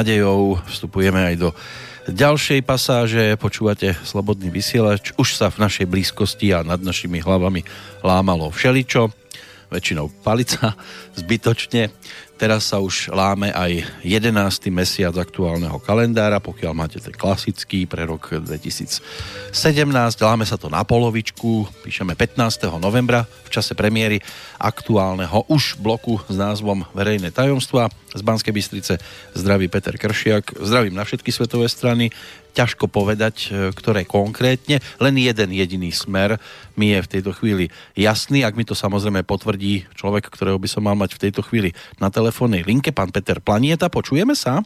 nádejou vstupujeme aj do ďalšej pasáže. Počúvate Slobodný vysielač. Už sa v našej blízkosti a nad našimi hlavami lámalo všeličo. Väčšinou palica zbytočne. Teraz sa už láme aj 11. mesiac aktuálneho kalendára, pokiaľ máte ten klasický pre rok 2017. Láme sa to na polovičku, píšeme 15. novembra v čase premiéry aktuálneho už bloku s názvom Verejné tajomstva. Z Banskej Bystrice zdraví Peter Kršiak. Zdravím na všetky svetové strany ťažko povedať, e, ktoré konkrétne. Len jeden jediný smer mi je v tejto chvíli jasný. Ak mi to samozrejme potvrdí človek, ktorého by som mal mať v tejto chvíli na telefónnej linke, pán Peter Planieta, počujeme sa?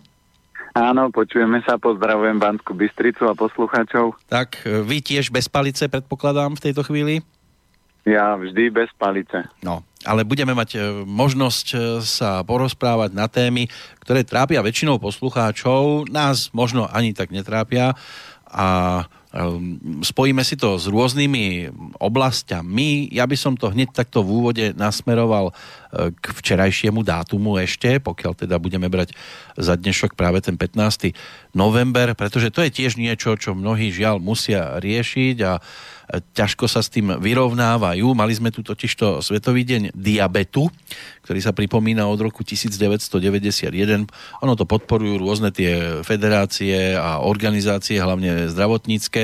Áno, počujeme sa, pozdravujem Banskú Bystricu a poslucháčov. Tak, e, vy tiež bez palice, predpokladám, v tejto chvíli? Ja vždy bez palice. No, ale budeme mať e, možnosť e, sa porozprávať na témy, ktoré trápia väčšinou poslucháčov, nás možno ani tak netrápia a spojíme si to s rôznymi oblastiami. Ja by som to hneď takto v úvode nasmeroval k včerajšiemu dátumu ešte, pokiaľ teda budeme brať za dnešok práve ten 15. november, pretože to je tiež niečo, čo mnohí žiaľ musia riešiť a ťažko sa s tým vyrovnávajú. Mali sme tu totižto Svetový deň diabetu, ktorý sa pripomína od roku 1991. Ono to podporujú rôzne tie federácie a organizácie, hlavne zdravotnícke,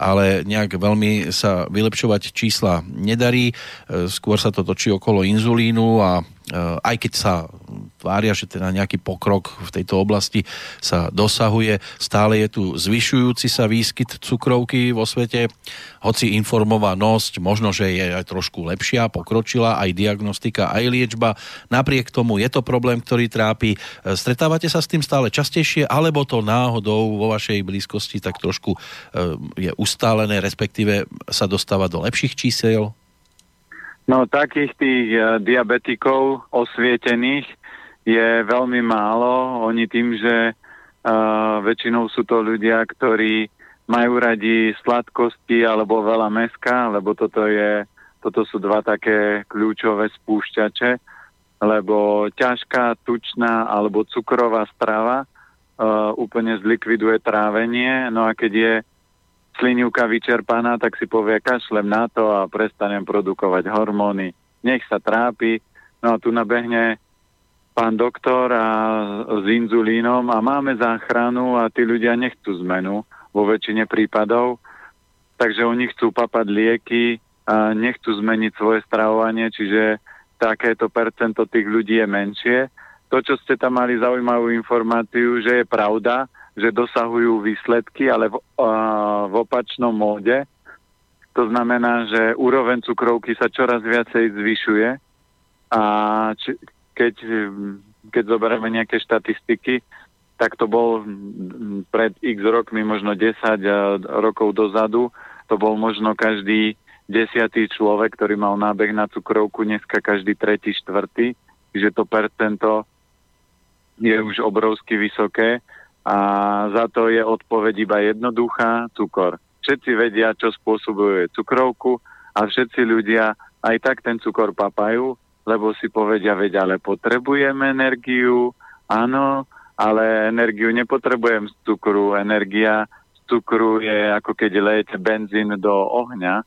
ale nejak veľmi sa vylepšovať čísla nedarí. Skôr sa to točí okolo inzulínu a Eh, aj keď sa tvária, že teda nejaký pokrok v tejto oblasti sa dosahuje, stále je tu zvyšujúci sa výskyt cukrovky vo svete, hoci informovanosť možno, že je aj trošku lepšia, pokročila aj diagnostika, aj liečba. Napriek tomu je to problém, ktorý trápi. Eh, stretávate sa s tým stále častejšie, alebo to náhodou vo vašej blízkosti tak trošku je ustálené, respektíve sa dostáva do lepších čísel? No takých tých uh, diabetikov osvietených je veľmi málo. Oni tým, že uh, väčšinou sú to ľudia, ktorí majú radi sladkosti alebo veľa meska, lebo toto, je, toto sú dva také kľúčové spúšťače, lebo ťažká, tučná alebo cukrová strava uh, úplne zlikviduje trávenie. No a keď je slinivka vyčerpaná, tak si povie, kašlem na to a prestanem produkovať hormóny. Nech sa trápi. No a tu nabehne pán doktor a s inzulínom a máme záchranu a tí ľudia nechcú zmenu vo väčšine prípadov. Takže oni chcú papať lieky a nechcú zmeniť svoje stravovanie, čiže takéto percento tých ľudí je menšie. To, čo ste tam mali zaujímavú informáciu, že je pravda, že dosahujú výsledky, ale v, uh, v opačnom móde. To znamená, že úroveň cukrovky sa čoraz viacej zvyšuje a či, keď, keď zoberieme nejaké štatistiky, tak to bol pred x rokmi, možno 10 rokov dozadu, to bol možno každý desiatý človek, ktorý mal nábeh na cukrovku, dneska každý tretí, štvrtý, že to percento je už obrovsky vysoké a za to je odpoveď iba jednoduchá, cukor. Všetci vedia, čo spôsobuje cukrovku a všetci ľudia aj tak ten cukor papajú, lebo si povedia, veď ale potrebujem energiu, áno, ale energiu nepotrebujem z cukru. Energia z cukru je ako keď lejete benzín do ohňa.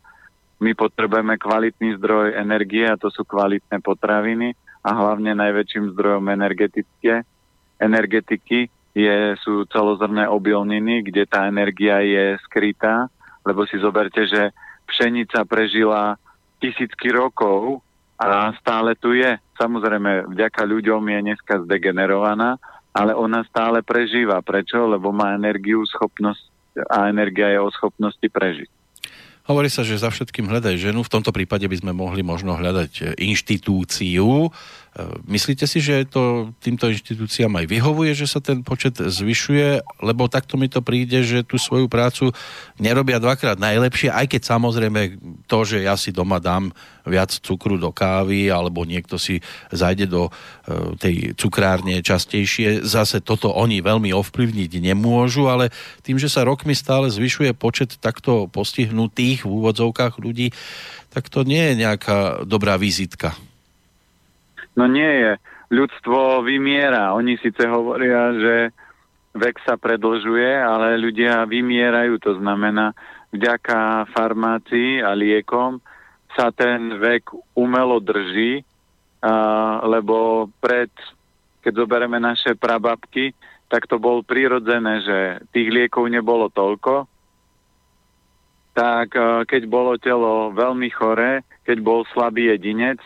My potrebujeme kvalitný zdroj energie a to sú kvalitné potraviny a hlavne najväčším zdrojom energetické, energetiky je, sú celozrné obilniny, kde tá energia je skrytá, lebo si zoberte, že pšenica prežila tisícky rokov a stále tu je. Samozrejme, vďaka ľuďom je dneska zdegenerovaná, ale ona stále prežíva. Prečo? Lebo má energiu, schopnosť a energia je o schopnosti prežiť. Hovorí sa, že za všetkým hľadaj ženu. V tomto prípade by sme mohli možno hľadať inštitúciu, Myslíte si, že to týmto inštitúciám aj vyhovuje, že sa ten počet zvyšuje? Lebo takto mi to príde, že tú svoju prácu nerobia dvakrát najlepšie, aj keď samozrejme to, že ja si doma dám viac cukru do kávy, alebo niekto si zajde do e, tej cukrárne častejšie, zase toto oni veľmi ovplyvniť nemôžu, ale tým, že sa rokmi stále zvyšuje počet takto postihnutých v úvodzovkách ľudí, tak to nie je nejaká dobrá vizitka. No nie je. ľudstvo vymiera. Oni síce hovoria, že vek sa predlžuje, ale ľudia vymierajú. To znamená, vďaka farmácii a liekom sa ten vek umelo drží, a, lebo pred, keď zoberieme naše prababky, tak to bol prirodzené, že tých liekov nebolo toľko. Tak keď bolo telo veľmi choré, keď bol slabý jedinec,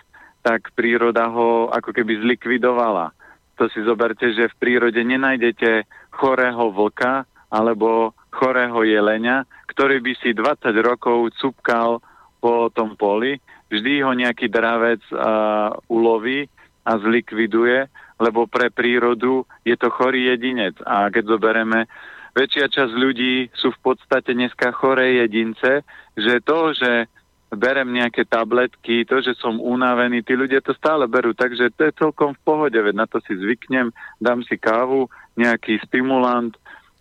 tak príroda ho ako keby zlikvidovala. To si zoberte, že v prírode nenájdete chorého vlka alebo chorého jelenia, ktorý by si 20 rokov cupkal po tom poli. Vždy ho nejaký dravec uh, uloví a zlikviduje, lebo pre prírodu je to chorý jedinec. A keď zoberieme, väčšia časť ľudí sú v podstate dneska choré jedince, že to, že berem nejaké tabletky, to, že som unavený, tí ľudia to stále berú, takže to je celkom v pohode, veď na to si zvyknem, dám si kávu, nejaký stimulant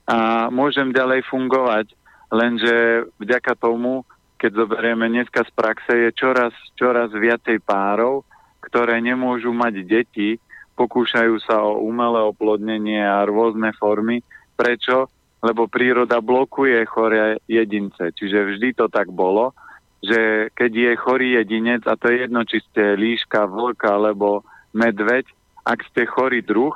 a môžem ďalej fungovať, lenže vďaka tomu, keď zoberieme dneska z praxe, je čoraz, čoraz viacej párov, ktoré nemôžu mať deti, pokúšajú sa o umelé oplodnenie a rôzne formy. Prečo? Lebo príroda blokuje chore jedince. Čiže vždy to tak bolo že keď je chorý jedinec, a to je jedno, či ste líška, vlka alebo medveď, ak ste chorý druh,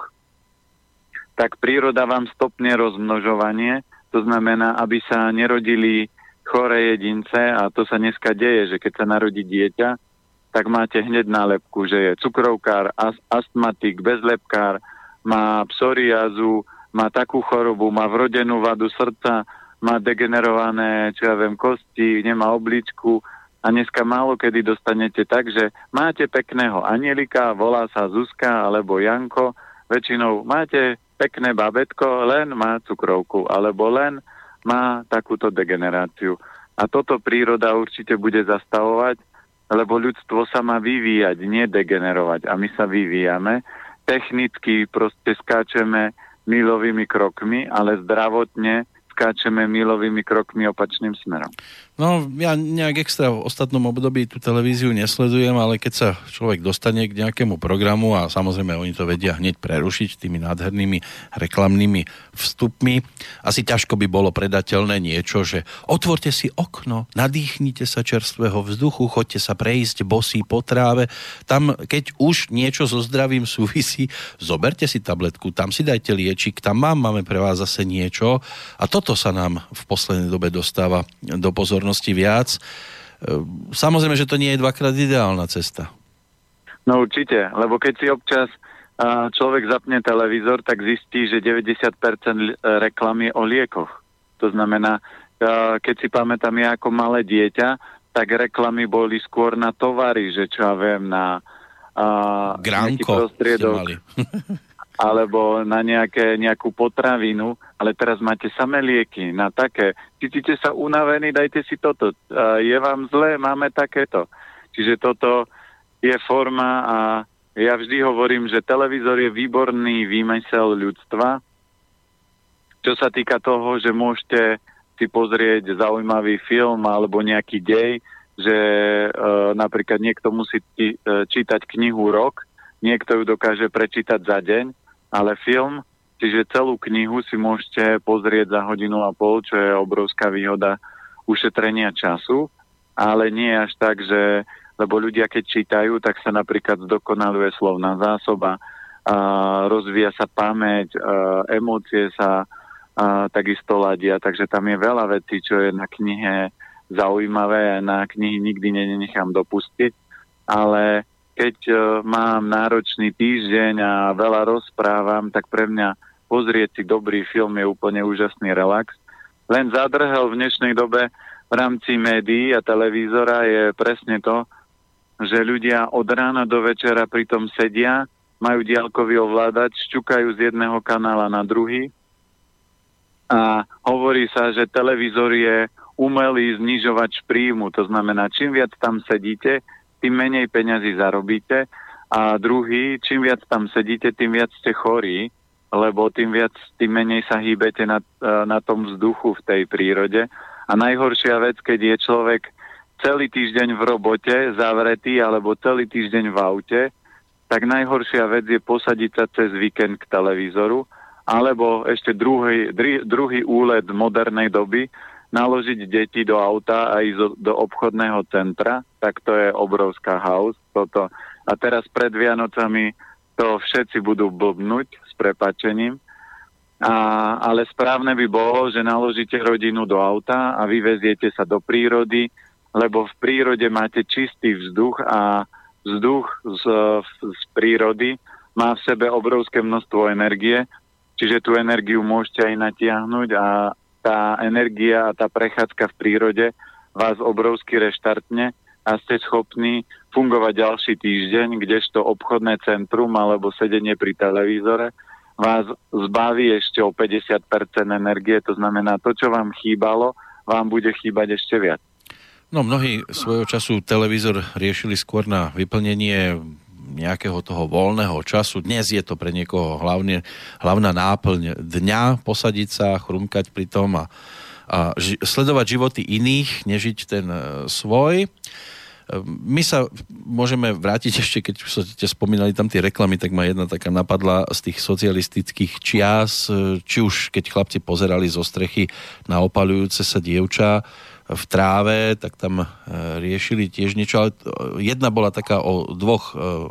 tak príroda vám stopne rozmnožovanie, to znamená, aby sa nerodili choré jedince a to sa dneska deje, že keď sa narodí dieťa, tak máte hneď nálepku, že je cukrovkár, astmatik, bezlepkár, má psoriazu, má takú chorobu, má vrodenú vadu srdca, má degenerované, čo ja viem, kosti, nemá obličku a dneska málo kedy dostanete tak, že máte pekného anielika, volá sa Zuzka alebo Janko, väčšinou máte pekné babetko, len má cukrovku, alebo len má takúto degeneráciu. A toto príroda určite bude zastavovať, lebo ľudstvo sa má vyvíjať, nie degenerovať. A my sa vyvíjame. Technicky proste skáčeme milovými krokmi, ale zdravotne skáčeme milovými krokmi opačným smerom. No, ja nejak extra v ostatnom období tú televíziu nesledujem, ale keď sa človek dostane k nejakému programu a samozrejme oni to vedia hneď prerušiť tými nádhernými reklamnými vstupmi, asi ťažko by bolo predateľné niečo, že otvorte si okno, nadýchnite sa čerstvého vzduchu, choďte sa prejsť bosí po tráve. Tam, keď už niečo so zdravím súvisí, zoberte si tabletku, tam si dajte liečik, tam mám, máme pre vás zase niečo. A toto sa nám v poslednej dobe dostáva do pozornosti pozornosti viac. E, samozrejme, že to nie je dvakrát ideálna cesta. No určite, lebo keď si občas človek zapne televízor, tak zistí, že 90% reklamy je o liekoch. To znamená, keď si pamätám ja ako malé dieťa, tak reklamy boli skôr na tovary, že čo ja viem, na uh, Granko prostriedok. alebo na nejaké, nejakú potravinu, ale teraz máte samé lieky na také. Cítite sa unavení, dajte si toto. Je vám zle, máme takéto. Čiže toto je forma a ja vždy hovorím, že televízor je výborný výmysel ľudstva. Čo sa týka toho, že môžete si pozrieť zaujímavý film alebo nejaký dej, že e, napríklad niekto musí e, čítať knihu rok, niekto ju dokáže prečítať za deň, ale film, čiže celú knihu si môžete pozrieť za hodinu a pol, čo je obrovská výhoda ušetrenia času, ale nie až tak, že lebo ľudia keď čítajú, tak sa napríklad zdokonaluje slovná zásoba, a rozvíja sa pamäť, a emócie sa a takisto ladia, takže tam je veľa vecí, čo je na knihe zaujímavé na knihy nikdy nenechám dopustiť, ale keď uh, mám náročný týždeň a veľa rozprávam, tak pre mňa pozrieť si dobrý film je úplne úžasný relax. Len zadrhel v dnešnej dobe v rámci médií a televízora je presne to, že ľudia od rána do večera pritom sedia, majú diálkový ovládač, šťukajú z jedného kanála na druhý a hovorí sa, že televízor je umelý znižovač príjmu. To znamená, čím viac tam sedíte, tým menej peňazí zarobíte a druhý, čím viac tam sedíte, tým viac ste chorí, lebo tým viac, tým menej sa hýbete na, na tom vzduchu v tej prírode. A najhoršia vec, keď je človek celý týždeň v robote zavretý alebo celý týždeň v aute, tak najhoršia vec je posadiť sa cez víkend k televízoru, alebo ešte druhý, druhý úlet modernej doby, naložiť deti do auta a ísť do, obchodného centra, tak to je obrovská haus. Toto. A teraz pred Vianocami to všetci budú blbnúť s prepačením. A, ale správne by bolo, že naložíte rodinu do auta a vyveziete sa do prírody, lebo v prírode máte čistý vzduch a vzduch z, z prírody má v sebe obrovské množstvo energie, čiže tú energiu môžete aj natiahnuť a tá energia a tá prechádzka v prírode vás obrovsky reštartne a ste schopní fungovať ďalší týždeň, kdežto obchodné centrum alebo sedenie pri televízore vás zbaví ešte o 50% energie, to znamená to, čo vám chýbalo, vám bude chýbať ešte viac. No mnohí svojho času televízor riešili skôr na vyplnenie nejakého toho voľného času. Dnes je to pre niekoho hlavne, hlavná náplň dňa, posadiť sa, chrumkať pri tom a, a ži- sledovať životy iných, nežiť ten e, svoj. E, my sa môžeme vrátiť ešte, keď ste spomínali tam tie reklamy, tak ma jedna taká napadla z tých socialistických čias, e, či už keď chlapci pozerali zo strechy na opalujúce sa dievča, v tráve, tak tam e, riešili tiež niečo, ale jedna bola taká o dvoch e,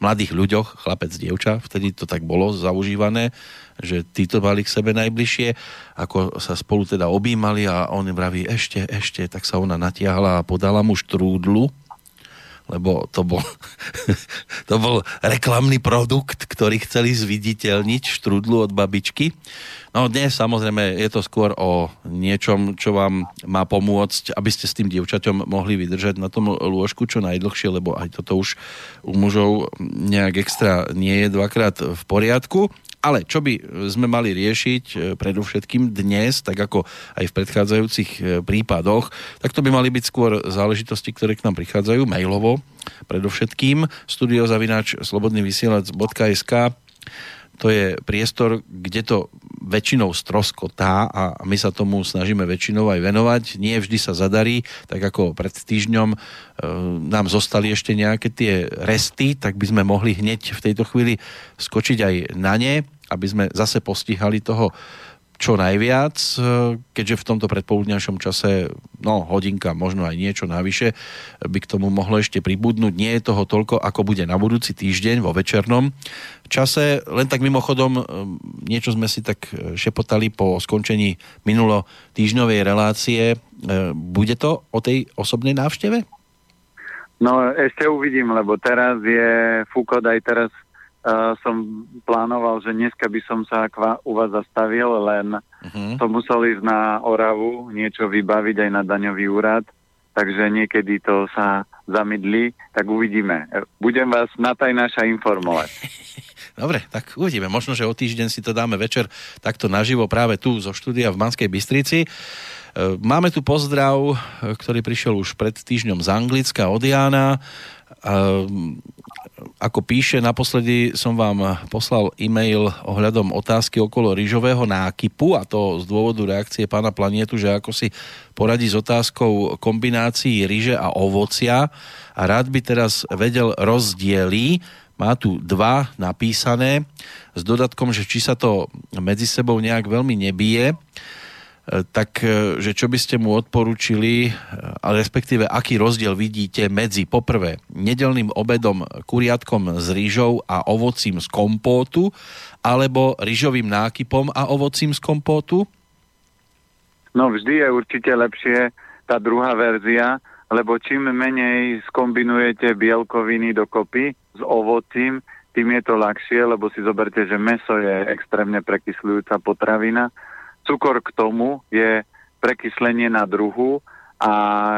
mladých ľuďoch, chlapec, dievča, vtedy to tak bolo zaužívané, že títo mali k sebe najbližšie, ako sa spolu teda objímali a on vraví ešte, ešte, tak sa ona natiahla a podala mu štrúdlu, lebo to bol, to bol reklamný produkt, ktorý chceli zviditeľniť štrúdlu od babičky. No dnes samozrejme je to skôr o niečom, čo vám má pomôcť, aby ste s tým dievčaťom mohli vydržať na tom lôžku čo najdlhšie, lebo aj toto už u mužov nejak extra nie je dvakrát v poriadku. Ale čo by sme mali riešiť e, predovšetkým dnes, tak ako aj v predchádzajúcich e, prípadoch, tak to by mali byť skôr záležitosti, ktoré k nám prichádzajú mailovo. Predovšetkým studiozavináč slobodnyvysielac.sk to je priestor, kde to väčšinou stroskotá a my sa tomu snažíme väčšinou aj venovať. Nie vždy sa zadarí, tak ako pred týždňom e, nám zostali ešte nejaké tie resty, tak by sme mohli hneď v tejto chvíli skočiť aj na ne, aby sme zase postihali toho čo najviac, e, keďže v tomto predpoludňašom čase, no hodinka, možno aj niečo navyše, by k tomu mohlo ešte pribudnúť. Nie je toho toľko, ako bude na budúci týždeň vo večernom čase. Len tak mimochodom, e, niečo sme si tak e, šepotali po skončení minulo týždňovej relácie. Bude to o tej osobnej návšteve? No ešte uvidím, lebo teraz je Fúkot aj teraz uh, som plánoval, že dneska by som sa kva, u vás zastavil, len uh-huh. som musel ísť na Oravu, niečo vybaviť aj na daňový úrad, takže niekedy to sa zamydli, tak uvidíme. Budem vás na naša informovať. Dobre, tak uvidíme. Možno, že o týždeň si to dáme večer takto naživo práve tu zo štúdia v Manskej Bystrici. E, máme tu pozdrav, ktorý prišiel už pred týždňom z Anglicka od Jána. Ako píše, naposledy som vám poslal e-mail ohľadom otázky okolo rýžového nákypu a to z dôvodu reakcie pána Planietu, že ako si poradí s otázkou kombinácií ryže a ovocia a rád by teraz vedel rozdiely. Má tu dva napísané s dodatkom, že či sa to medzi sebou nejak veľmi nebije tak e, že čo by ste mu odporúčili, ale respektíve aký rozdiel vidíte medzi poprvé nedelným obedom kuriatkom s rýžou a ovocím z kompótu alebo rýžovým nákypom a ovocím z kompótu? No vždy je určite lepšie tá druhá verzia, lebo čím menej skombinujete bielkoviny dokopy s ovocím, tým je to ľahšie, lebo si zoberte, že meso je extrémne prekysľujúca potravina Cukor k tomu je prekyslenie na druhu a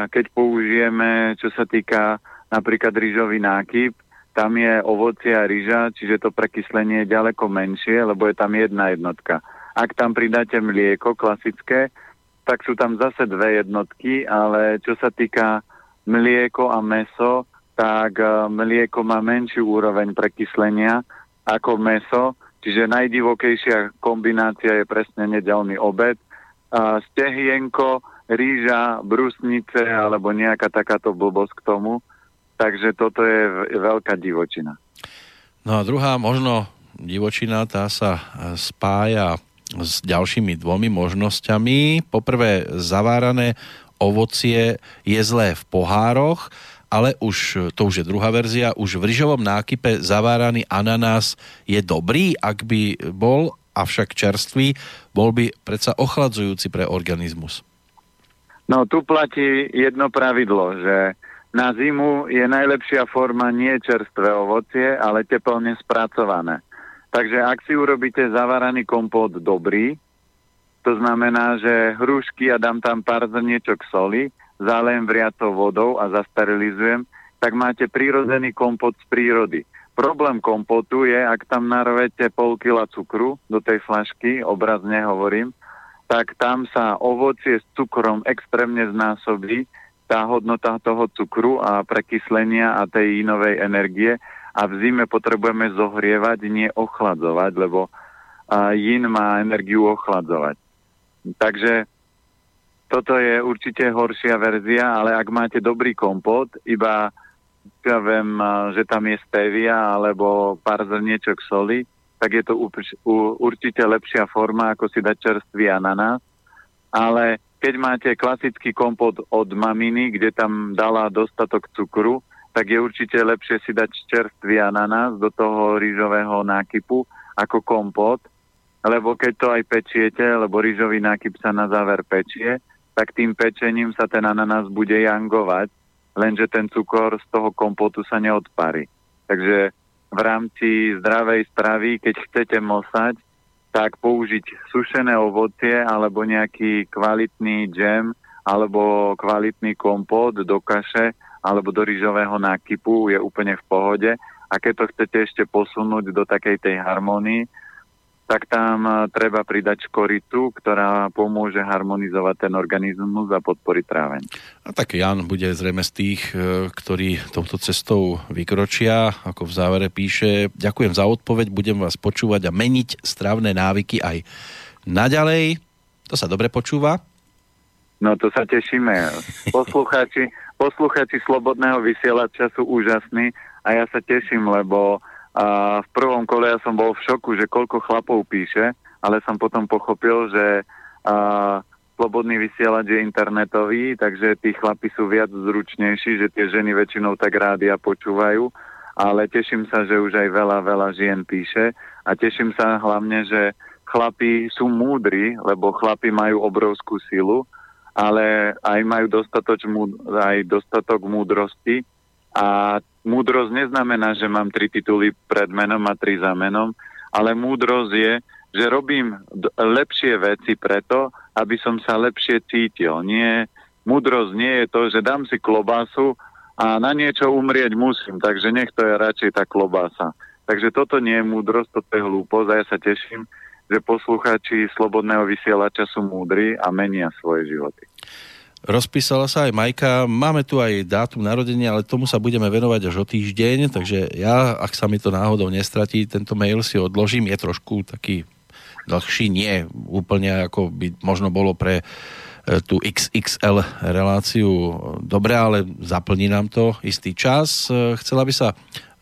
keď použijeme, čo sa týka napríklad rýžový nákyp, tam je ovocie a rýža, čiže to prekyslenie je ďaleko menšie, lebo je tam jedna jednotka. Ak tam pridáte mlieko klasické, tak sú tam zase dve jednotky, ale čo sa týka mlieko a meso, tak eh, mlieko má menšiu úroveň prekyslenia ako meso, Čiže najdivokejšia kombinácia je presne nedelný obed. A stehienko, rýža, brusnice alebo nejaká takáto blbosť k tomu. Takže toto je veľká divočina. No a druhá možno divočina, tá sa spája s ďalšími dvomi možnosťami. Poprvé, zavárané ovocie je zlé v pohároch, ale už, to už je druhá verzia, už v ryžovom nákype zaváraný ananás je dobrý, ak by bol, avšak čerstvý, bol by predsa ochladzujúci pre organizmus. No tu platí jedno pravidlo, že na zimu je najlepšia forma nie čerstvé ovocie, ale teplne spracované. Takže ak si urobíte zavaraný kompót dobrý, to znamená, že hrušky a dám tam pár zrniečok soli, zálem vriacou vodou a zasterilizujem, tak máte prírodzený kompot z prírody. Problém kompotu je, ak tam narvete pol kila cukru do tej flašky, obrazne hovorím, tak tam sa ovocie s cukrom extrémne znásobí, tá hodnota toho cukru a prekyslenia a tej inovej energie a v zime potrebujeme zohrievať, nie ochladzovať, lebo jin má energiu ochladzovať. Takže toto je určite horšia verzia, ale ak máte dobrý kompot, iba ja viem, že tam je stevia alebo pár zrniečok soli, tak je to určite lepšia forma, ako si dať čerstvý ananás. Ale keď máte klasický kompot od maminy, kde tam dala dostatok cukru, tak je určite lepšie si dať čerstvý ananás do toho rýžového nákypu ako kompot, lebo keď to aj pečiete, lebo rýžový nákyp sa na záver pečie, tak tým pečením sa ten ananás bude jangovať, lenže ten cukor z toho kompotu sa neodparí. Takže v rámci zdravej stravy, keď chcete mosať, tak použiť sušené ovocie alebo nejaký kvalitný džem alebo kvalitný kompot do kaše alebo do rýžového nákypu je úplne v pohode. A keď to chcete ešte posunúť do takej tej harmonii, tak tam e, treba pridať škoritu, ktorá pomôže harmonizovať ten organizmus a podporiť tráveň. A tak Jan bude zrejme z tých, e, ktorí touto cestou vykročia, ako v závere píše. Ďakujem za odpoveď, budem vás počúvať a meniť stravné návyky aj naďalej. To sa dobre počúva? No to sa tešíme. Poslucháči, poslucháči Slobodného vysielača sú úžasní a ja sa teším, lebo a v prvom kole ja som bol v šoku, že koľko chlapov píše, ale som potom pochopil, že a, slobodný vysielač je internetový, takže tí chlapi sú viac zručnejší, že tie ženy väčšinou tak rádia počúvajú, ale teším sa, že už aj veľa, veľa žien píše a teším sa hlavne, že chlapi sú múdri, lebo chlapi majú obrovskú silu ale aj majú dostatoč, aj dostatok múdrosti. A múdrosť neznamená, že mám tri tituly pred menom a tri za menom, ale múdrosť je, že robím lepšie veci preto, aby som sa lepšie cítil. Nie, múdrosť nie je to, že dám si klobásu a na niečo umrieť musím, takže nech to je radšej tá klobása. Takže toto nie je múdrosť, toto je hlúposť a ja sa teším, že poslucháči Slobodného vysielača sú múdri a menia svoje životy. Rozpísala sa aj Majka, máme tu aj dátum narodenia, ale tomu sa budeme venovať až o týždeň, takže ja, ak sa mi to náhodou nestratí, tento mail si odložím, je trošku taký dlhší, nie úplne ako by možno bolo pre E, tú XXL reláciu dobre, ale zaplní nám to istý čas. E, chcela by sa e,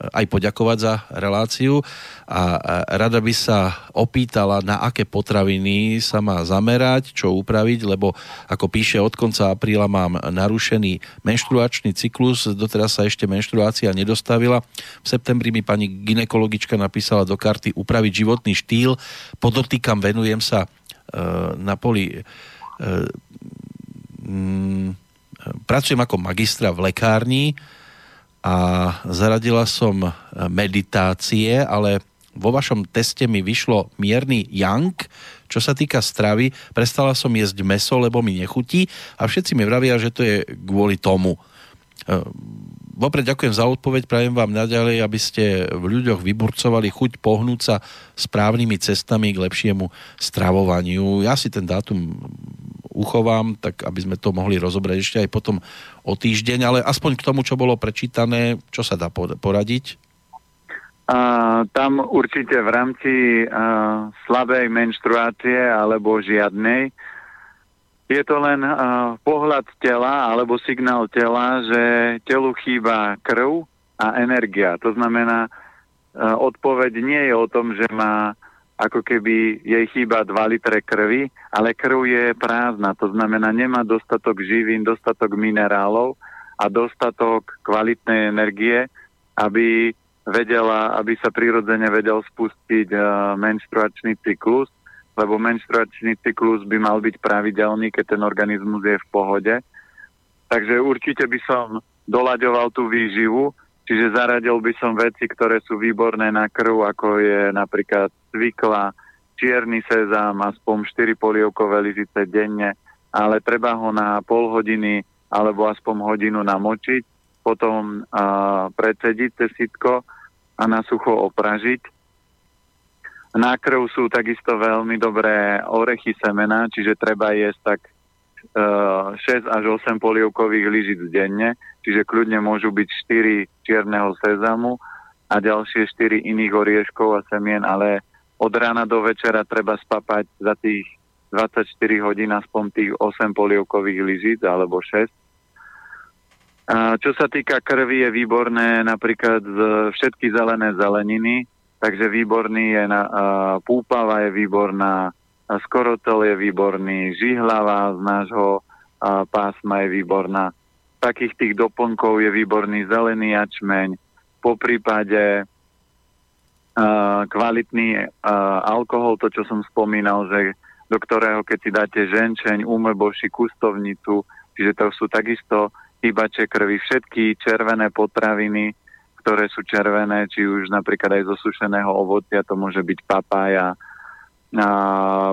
aj poďakovať za reláciu. A rada by sa opýtala, na aké potraviny sa má zamerať, čo upraviť, lebo ako píše, od konca apríla mám narušený menštruačný cyklus, doteraz sa ešte menštruácia nedostavila. V septembri mi pani ginekologička napísala do karty upraviť životný štýl, podotýkam, venujem sa na poli Mm, pracujem ako magistra v lekárni a zaradila som meditácie, ale vo vašom teste mi vyšlo mierny yang, čo sa týka stravy, prestala som jesť meso, lebo mi nechutí a všetci mi vravia, že to je kvôli tomu. E, vopred ďakujem za odpoveď, prajem vám naďalej, aby ste v ľuďoch vyburcovali chuť pohnúť sa správnymi cestami k lepšiemu stravovaniu. Ja si ten dátum uchovám, tak aby sme to mohli rozobrať ešte aj potom o týždeň, ale aspoň k tomu, čo bolo prečítané, čo sa dá poradiť? A, tam určite v rámci a, slabej menštruácie alebo žiadnej je to len a, pohľad tela alebo signál tela, že telu chýba krv a energia. To znamená, odpoveď nie je o tom, že má ako keby jej chýba 2 litre krvi, ale krv je prázdna, to znamená nemá dostatok živín, dostatok minerálov a dostatok kvalitnej energie, aby vedela, aby sa prirodzene vedel spustiť uh, menštruačný cyklus, lebo menštruačný cyklus by mal byť pravidelný, keď ten organizmus je v pohode. Takže určite by som doľaďoval tú výživu, čiže zaradil by som veci, ktoré sú výborné na krv, ako je napríklad cvikla, čierny sezam, aspoň 4 polievkové lyžice denne, ale treba ho na pol hodiny alebo aspoň hodinu namočiť, potom uh, predsediť cez sitko a na sucho opražiť. Na krv sú takisto veľmi dobré orechy semena, čiže treba jesť tak uh, 6 až 8 polievkových lyžic denne, čiže kľudne môžu byť 4 čierneho sezamu a ďalšie 4 iných orieškov a semien, ale od rána do večera treba spapať za tých 24 hodín aspoň tých 8 polievkových lyžíc alebo 6. A čo sa týka krvi, je výborné napríklad z všetky zelené zeleniny, takže výborný je na, uh, púpava je výborná, skorotel je výborný, žihlava z nášho uh, pásma je výborná. Takých tých doplnkov je výborný zelený jačmeň, po prípade kvalitný uh, alkohol, to čo som spomínal, že do ktorého keď si dáte ženčeň, umlboši, kustovnicu, čiže to sú takisto chýbače krvi, všetky červené potraviny, ktoré sú červené, či už napríklad aj zo sušeného ovocia, to môže byť papája, a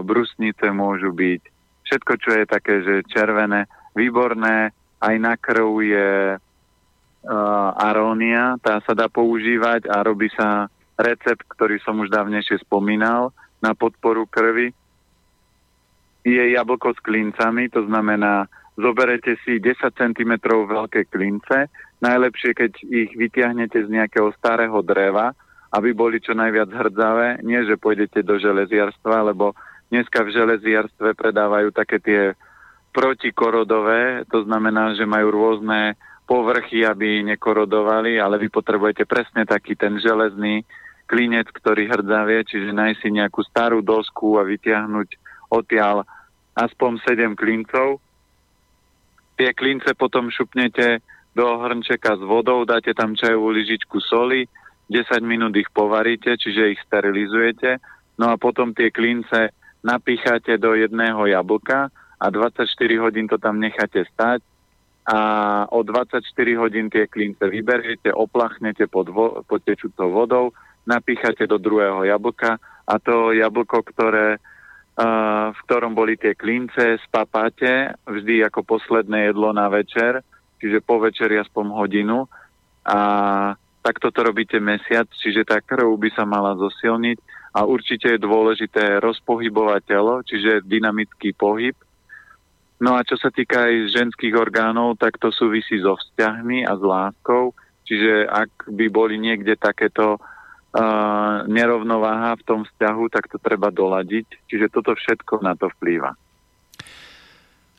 brusnice môžu byť, všetko, čo je také, že červené, výborné, aj na krv je uh, arónia, tá sa dá používať a robí sa recept, ktorý som už dávnejšie spomínal na podporu krvi. Je jablko s klincami, to znamená, zoberete si 10 cm veľké klince, najlepšie, keď ich vytiahnete z nejakého starého dreva, aby boli čo najviac hrdzavé. Nie, že pôjdete do železiarstva, lebo dneska v železiarstve predávajú také tie protikorodové, to znamená, že majú rôzne povrchy, aby nekorodovali, ale vy potrebujete presne taký ten železný, klinec, ktorý hrdzavie, čiže nájsť si nejakú starú dosku a vytiahnuť odtiaľ aspoň 7 klincov. Tie klince potom šupnete do hrnčeka s vodou, dáte tam čajovú lyžičku soli, 10 minút ich povaríte, čiže ich sterilizujete, no a potom tie klince napíchate do jedného jablka a 24 hodín to tam necháte stať a o 24 hodín tie klince vyberiete, oplachnete pod, vo- pod tečúcou vodou, napíchate do druhého jablka a to jablko, ktoré, uh, v ktorom boli tie klince, spapáte vždy ako posledné jedlo na večer, čiže po večeri aspoň hodinu a takto to robíte mesiac, čiže tá krv by sa mala zosilniť a určite je dôležité rozpohybovať telo, čiže dynamický pohyb. No a čo sa týka aj ženských orgánov, tak to súvisí so vzťahmi a s láskou, čiže ak by boli niekde takéto nerovnováha v tom vzťahu, tak to treba doladiť. Čiže toto všetko na to vplýva.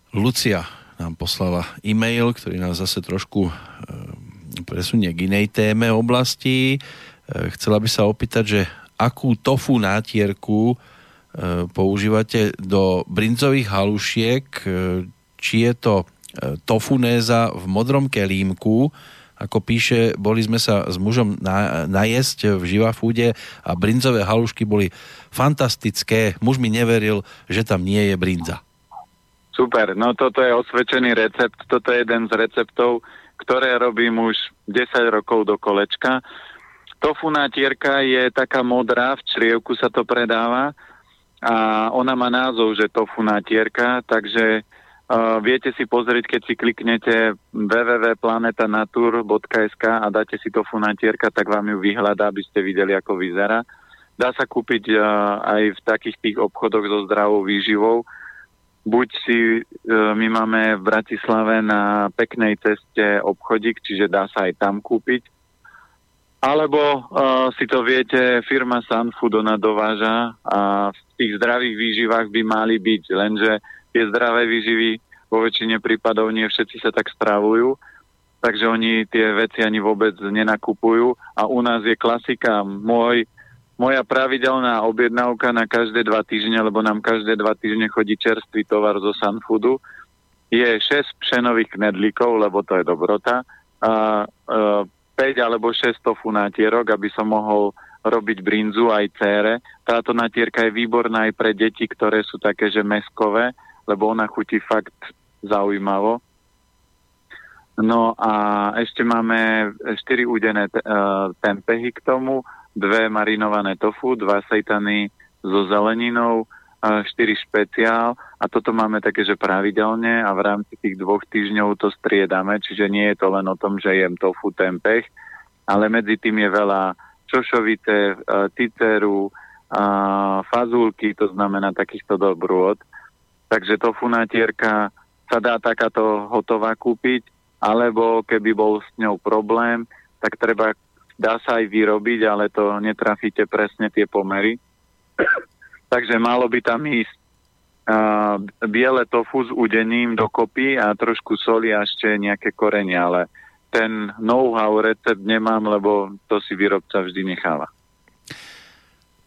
Lucia nám poslala e-mail, ktorý nás zase trošku uh, presunie k inej téme oblasti. Uh, chcela by sa opýtať, že akú tofu nátierku uh, používate do brinzových halušiek, či je to tofunéza v modrom kelímku, ako píše, boli sme sa s mužom na, najesť v Živa Fúde a brinzové halušky boli fantastické. Muž mi neveril, že tam nie je brinza. Super, no toto je osvedčený recept, toto je jeden z receptov, ktoré robím už 10 rokov do kolečka. Tofu tierka je taká modrá, v črievku sa to predáva a ona má názov, že tofu tierka, takže Uh, viete si pozrieť, keď si kliknete www.planetanatur.sk a dáte si to funatierka, tak vám ju vyhľadá, aby ste videli, ako vyzerá. Dá sa kúpiť uh, aj v takých tých obchodoch so zdravou výživou. Buď si, uh, my máme v Bratislave na peknej ceste obchodík, čiže dá sa aj tam kúpiť. Alebo uh, si to viete, firma Sunfood ona dováža a v tých zdravých výživách by mali byť, lenže tie zdravé výživy vo väčšine prípadov nie všetci sa tak strávujú. takže oni tie veci ani vôbec nenakupujú a u nás je klasika. Môj, moja pravidelná objednávka na každé dva týždne, lebo nám každé dva týždne chodí čerstvý tovar zo Sunfoodu, je 6 pšenových knedlíkov, lebo to je dobrota, a, a 5 alebo 6 tofu aby som mohol robiť brinzu aj cére. Táto natierka je výborná aj pre deti, ktoré sú také, že meskové, lebo ona chutí fakt zaujímavo. No a ešte máme 4 udené uh, tempehy k tomu, dve marinované tofu, dva sejtany so zeleninou, 4 špeciál a toto máme také, že pravidelne a v rámci tých dvoch týždňov to striedame, čiže nie je to len o tom, že jem tofu, tempeh, ale medzi tým je veľa čošovice, uh, ticeru, uh, fazulky, to znamená takýchto dobrôd. Takže tofu natierka sa dá takáto hotová kúpiť alebo keby bol s ňou problém, tak treba, dá sa aj vyrobiť, ale to netrafíte presne tie pomery. Takže malo by tam ísť uh, biele tofu s udením dokopy a trošku soli a ešte nejaké korenie, ale ten know-how recept nemám, lebo to si výrobca vždy necháva.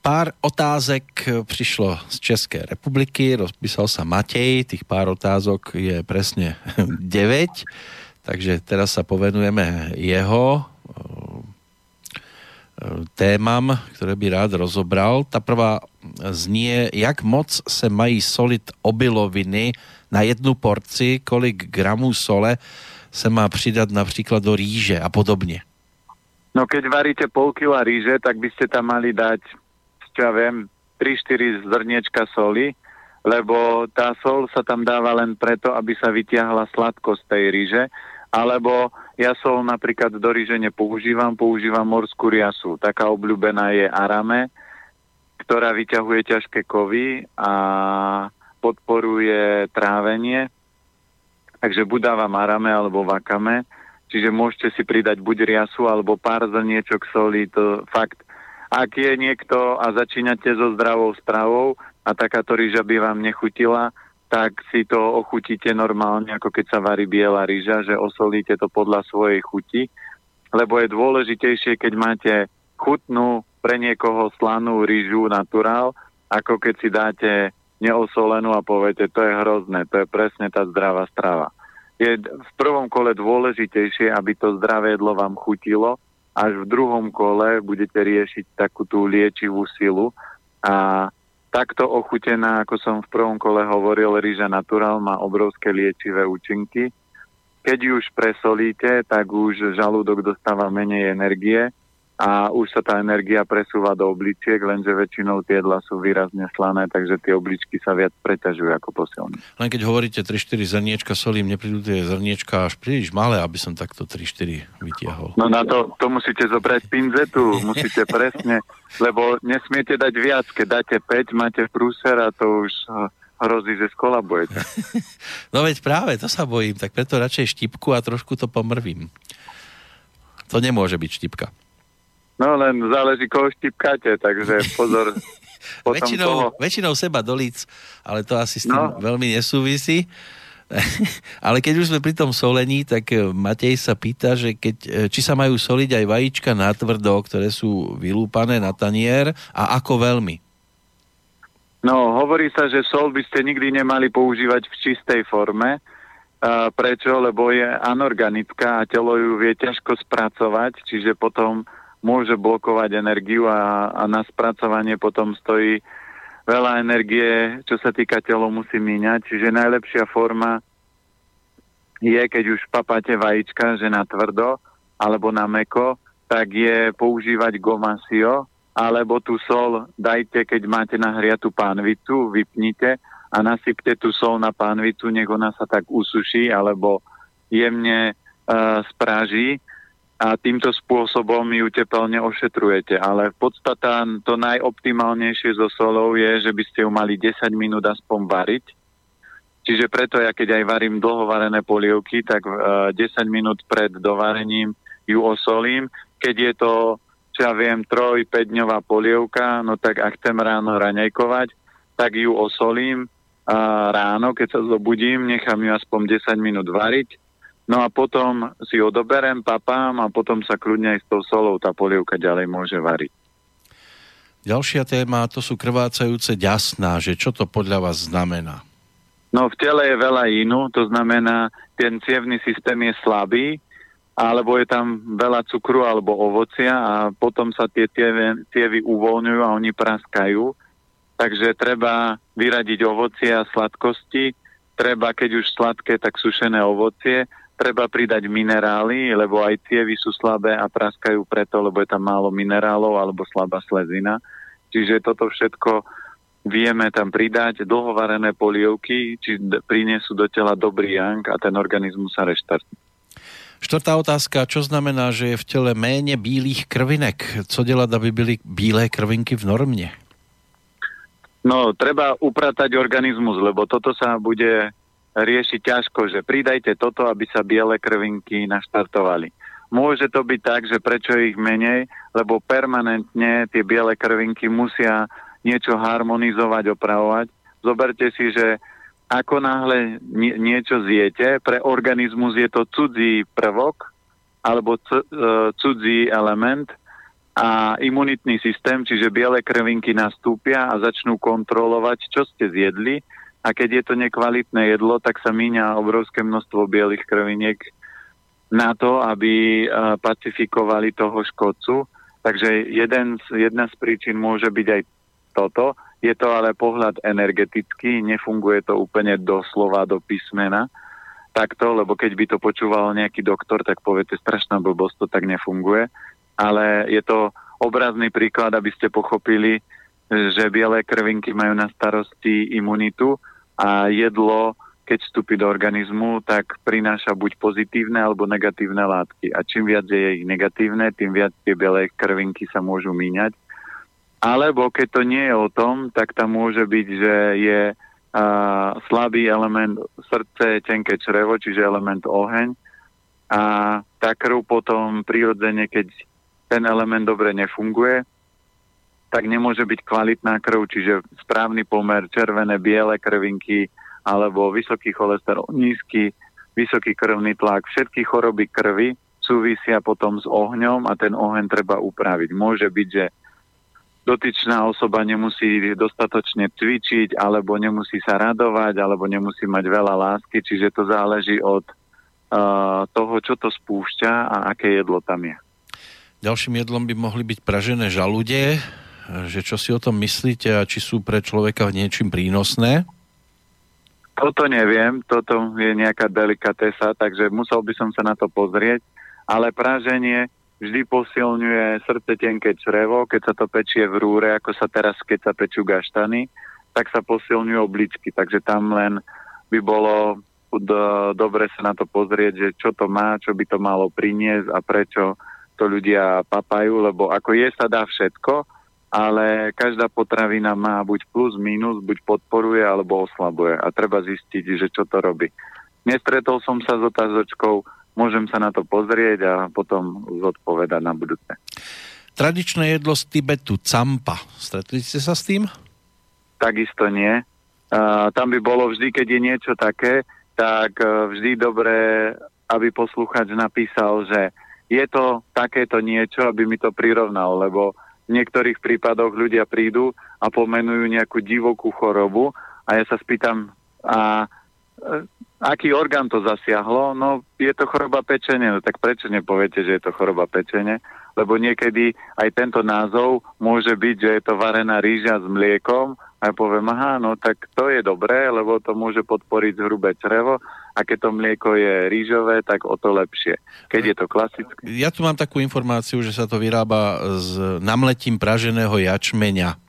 Pár otázek prišlo z Českej republiky, rozpísal sa Matej, tých pár otázok je presne 9. Takže teraz sa povenujeme jeho eh, témam, ktoré by rád rozobral. Ta prvá znie, jak moc se mají solit obiloviny na jednu porci, kolik gramů sole se má přidat například do rýže a podobně. No keď varíte pol kila ríže, tak by ste tam mali dať, čo ja viem, 3-4 zrniečka soli, lebo tá sol sa tam dáva len preto, aby sa vytiahla sladkosť tej ríže alebo ja sol napríklad do ríže nepoužívam, používam morskú riasu. Taká obľúbená je arame, ktorá vyťahuje ťažké kovy a podporuje trávenie. Takže buď dávam arame alebo vakame, čiže môžete si pridať buď riasu alebo pár zrniečok soli, to fakt ak je niekto a začínate so zdravou stravou a takáto rýža by vám nechutila, tak si to ochutíte normálne, ako keď sa varí biela rýža, že osolíte to podľa svojej chuti, lebo je dôležitejšie, keď máte chutnú pre niekoho slanú rýžu naturál, ako keď si dáte neosolenú a poviete, to je hrozné, to je presne tá zdravá strava. Je v prvom kole dôležitejšie, aby to zdravé jedlo vám chutilo, až v druhom kole budete riešiť takú tú liečivú silu a Takto ochutená, ako som v prvom kole hovoril, rýža naturál má obrovské liečivé účinky. Keď ju už presolíte, tak už žalúdok dostáva menej energie a už sa tá energia presúva do obličiek, lenže väčšinou tie jedla sú výrazne slané, takže tie obličky sa viac preťažujú ako posilní. Len keď hovoríte 3-4 zrniečka solím, neprídu tie zrniečka až príliš malé, aby som takto 3-4 vytiahol. No na to, to musíte zobrať pinzetu, musíte presne lebo nesmiete dať viac. Keď dáte 5, máte prúser a to už eh, hrozí, že skolabujete. no veď práve, to sa bojím, tak preto radšej štipku a trošku to pomrvím. To nemôže byť štipka. No len záleží, koho štipkáte, takže pozor. väčšinou, toho... väčšinou seba do líc, ale to asi s tým no. veľmi nesúvisí. Ale keď už sme pri tom solení, tak e, Matej sa pýta, že keď, e, či sa majú soliť aj vajíčka na tvrdo, ktoré sú vylúpané na tanier a ako veľmi? No, hovorí sa, že sol by ste nikdy nemali používať v čistej forme. Uh, prečo? Lebo je anorganická a telo ju vie ťažko spracovať, čiže potom môže blokovať energiu a, a na spracovanie potom stojí veľa energie, čo sa týka telo, musí míňať. Čiže najlepšia forma je, keď už papáte vajíčka, že na tvrdo alebo na meko, tak je používať gomasio, alebo tú sol dajte, keď máte nahriatú pánvicu, vypnite a nasypte tú sol na pánvicu, nech ona sa tak usuší alebo jemne uh, spráži a týmto spôsobom ju tepelne ošetrujete. Ale v podstate to najoptimálnejšie so solou je, že by ste ju mali 10 minút aspoň variť. Čiže preto ja keď aj varím dlhovarené polievky, tak uh, e, 10 minút pred dovarením ju osolím. Keď je to, čo ja viem, 3-5 dňová polievka, no tak ak chcem ráno raňajkovať, tak ju osolím uh, ráno, keď sa zobudím, nechám ju aspoň 10 minút variť No a potom si odoberem, papám a potom sa kľudne aj s tou solou tá polievka ďalej môže variť. Ďalšia téma, to sú krvácajúce ďasná, že čo to podľa vás znamená? No v tele je veľa inú, to znamená, ten cievný systém je slabý, alebo je tam veľa cukru alebo ovocia a potom sa tie cievy, cievy uvoľňujú a oni praskajú. Takže treba vyradiť ovocie a sladkosti, treba, keď už sladké, tak sušené ovocie, treba pridať minerály, lebo aj cievy sú slabé a praskajú preto, lebo je tam málo minerálov alebo slabá slezina. Čiže toto všetko vieme tam pridať dlhovarené polievky, či prinesú do tela dobrý yang a ten organizmus sa reštartuje. Štvrtá otázka, čo znamená, že je v tele méně bílých krvinek? Co dělat, aby byly bílé krvinky v normě? No, treba upratať organizmus, lebo toto sa bude riešiť ťažko, že pridajte toto, aby sa biele krvinky naštartovali. Môže to byť tak, že prečo ich menej, lebo permanentne tie biele krvinky musia niečo harmonizovať, opravovať. Zoberte si, že ako náhle niečo zjete, pre organizmus je to cudzí prvok alebo e, cudzí element a imunitný systém, čiže biele krvinky nastúpia a začnú kontrolovať, čo ste zjedli a keď je to nekvalitné jedlo, tak sa míňa obrovské množstvo bielých krviniek na to, aby pacifikovali toho škodcu. Takže jeden z, jedna z príčin môže byť aj toto. Je to ale pohľad energetický, nefunguje to úplne doslova do písmena takto, lebo keď by to počúval nejaký doktor, tak poviete, strašná blbosť, to tak nefunguje. Ale je to obrazný príklad, aby ste pochopili, že biele krvinky majú na starosti imunitu a jedlo, keď vstúpi do organizmu, tak prináša buď pozitívne alebo negatívne látky. A čím viac je ich negatívne, tým viac tie biele krvinky sa môžu míňať alebo keď to nie je o tom, tak tam môže byť, že je uh, slabý element srdce, tenké črevo, čiže element oheň. A tá krv potom prirodzene, keď ten element dobre nefunguje, tak nemôže byť kvalitná krv, čiže správny pomer červené, biele krvinky alebo vysoký cholesterol, nízky, vysoký krvný tlak. Všetky choroby krvi súvisia potom s ohňom a ten oheň treba upraviť. Môže byť, že dotyčná osoba nemusí dostatočne cvičiť, alebo nemusí sa radovať, alebo nemusí mať veľa lásky, čiže to záleží od uh, toho, čo to spúšťa a aké jedlo tam je. Ďalším jedlom by mohli byť pražené žalude, že čo si o tom myslíte a či sú pre človeka niečím prínosné? Toto neviem, toto je nejaká delikatesa, takže musel by som sa na to pozrieť, ale praženie vždy posilňuje srdce tenké črevo, keď sa to pečie v rúre, ako sa teraz, keď sa pečú gaštany, tak sa posilňujú obličky. Takže tam len by bolo do, dobre sa na to pozrieť, že čo to má, čo by to malo priniesť a prečo to ľudia papajú, lebo ako je sa dá všetko, ale každá potravina má buď plus, minus, buď podporuje alebo oslabuje a treba zistiť, že čo to robí. Nestretol som sa s otázočkou, môžem sa na to pozrieť a potom zodpovedať na budúce. Tradičné jedlo z Tibetu, campa. Stretli ste sa s tým? Takisto nie. Uh, tam by bolo vždy, keď je niečo také, tak uh, vždy dobré, aby posluchač napísal, že je to takéto niečo, aby mi to prirovnal, lebo v niektorých prípadoch ľudia prídu a pomenujú nejakú divokú chorobu a ja sa spýtam, a aký orgán to zasiahlo, no je to choroba pečenie, no tak prečo nepoviete, že je to choroba pečenie? Lebo niekedy aj tento názov môže byť, že je to varená rýža s mliekom. A ja poviem, aha, no tak to je dobré, lebo to môže podporiť hrubé črevo a keď to mlieko je rýžové, tak o to lepšie. Keď je to klasické. Ja tu mám takú informáciu, že sa to vyrába s namletím praženého jačmeňa.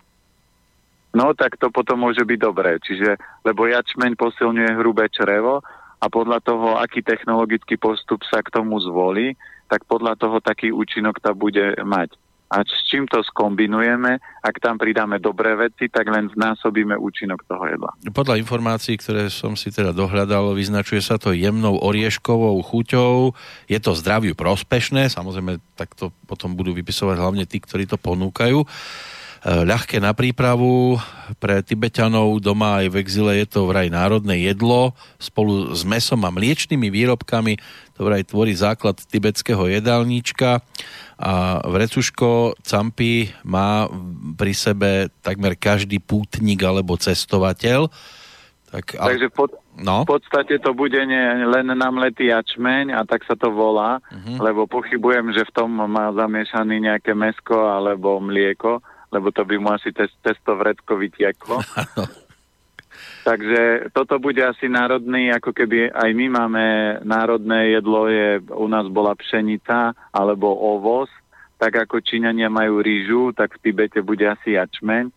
No tak to potom môže byť dobré. Čiže, lebo jačmeň posilňuje hrubé črevo a podľa toho, aký technologický postup sa k tomu zvolí, tak podľa toho taký účinok to bude mať. A s čím to skombinujeme, ak tam pridáme dobré veci, tak len znásobíme účinok toho jedla. Podľa informácií, ktoré som si teda dohľadal, vyznačuje sa to jemnou orieškovou chuťou. Je to zdraviu prospešné, samozrejme tak to potom budú vypisovať hlavne tí, ktorí to ponúkajú. Ľahké na prípravu. Pre Tibetanov doma aj v exile je to vraj národné jedlo spolu s mesom a mliečnými výrobkami. To vraj tvorí základ tibetského jedálnička a vrecuško Campi má pri sebe takmer každý pútnik alebo cestovateľ. Tak, ale... Takže pod, no? v podstate to bude nie, len namletý jačmeň a tak sa to volá, uh-huh. lebo pochybujem, že v tom má zamiešaný nejaké mesko alebo mlieko lebo to by mu asi test, testo vredko vytieklo. Takže toto bude asi národný, ako keby aj my máme národné jedlo, je, u nás bola pšenica alebo ovoz, tak ako Číňania majú rýžu, tak v Tibete bude asi jačmeň.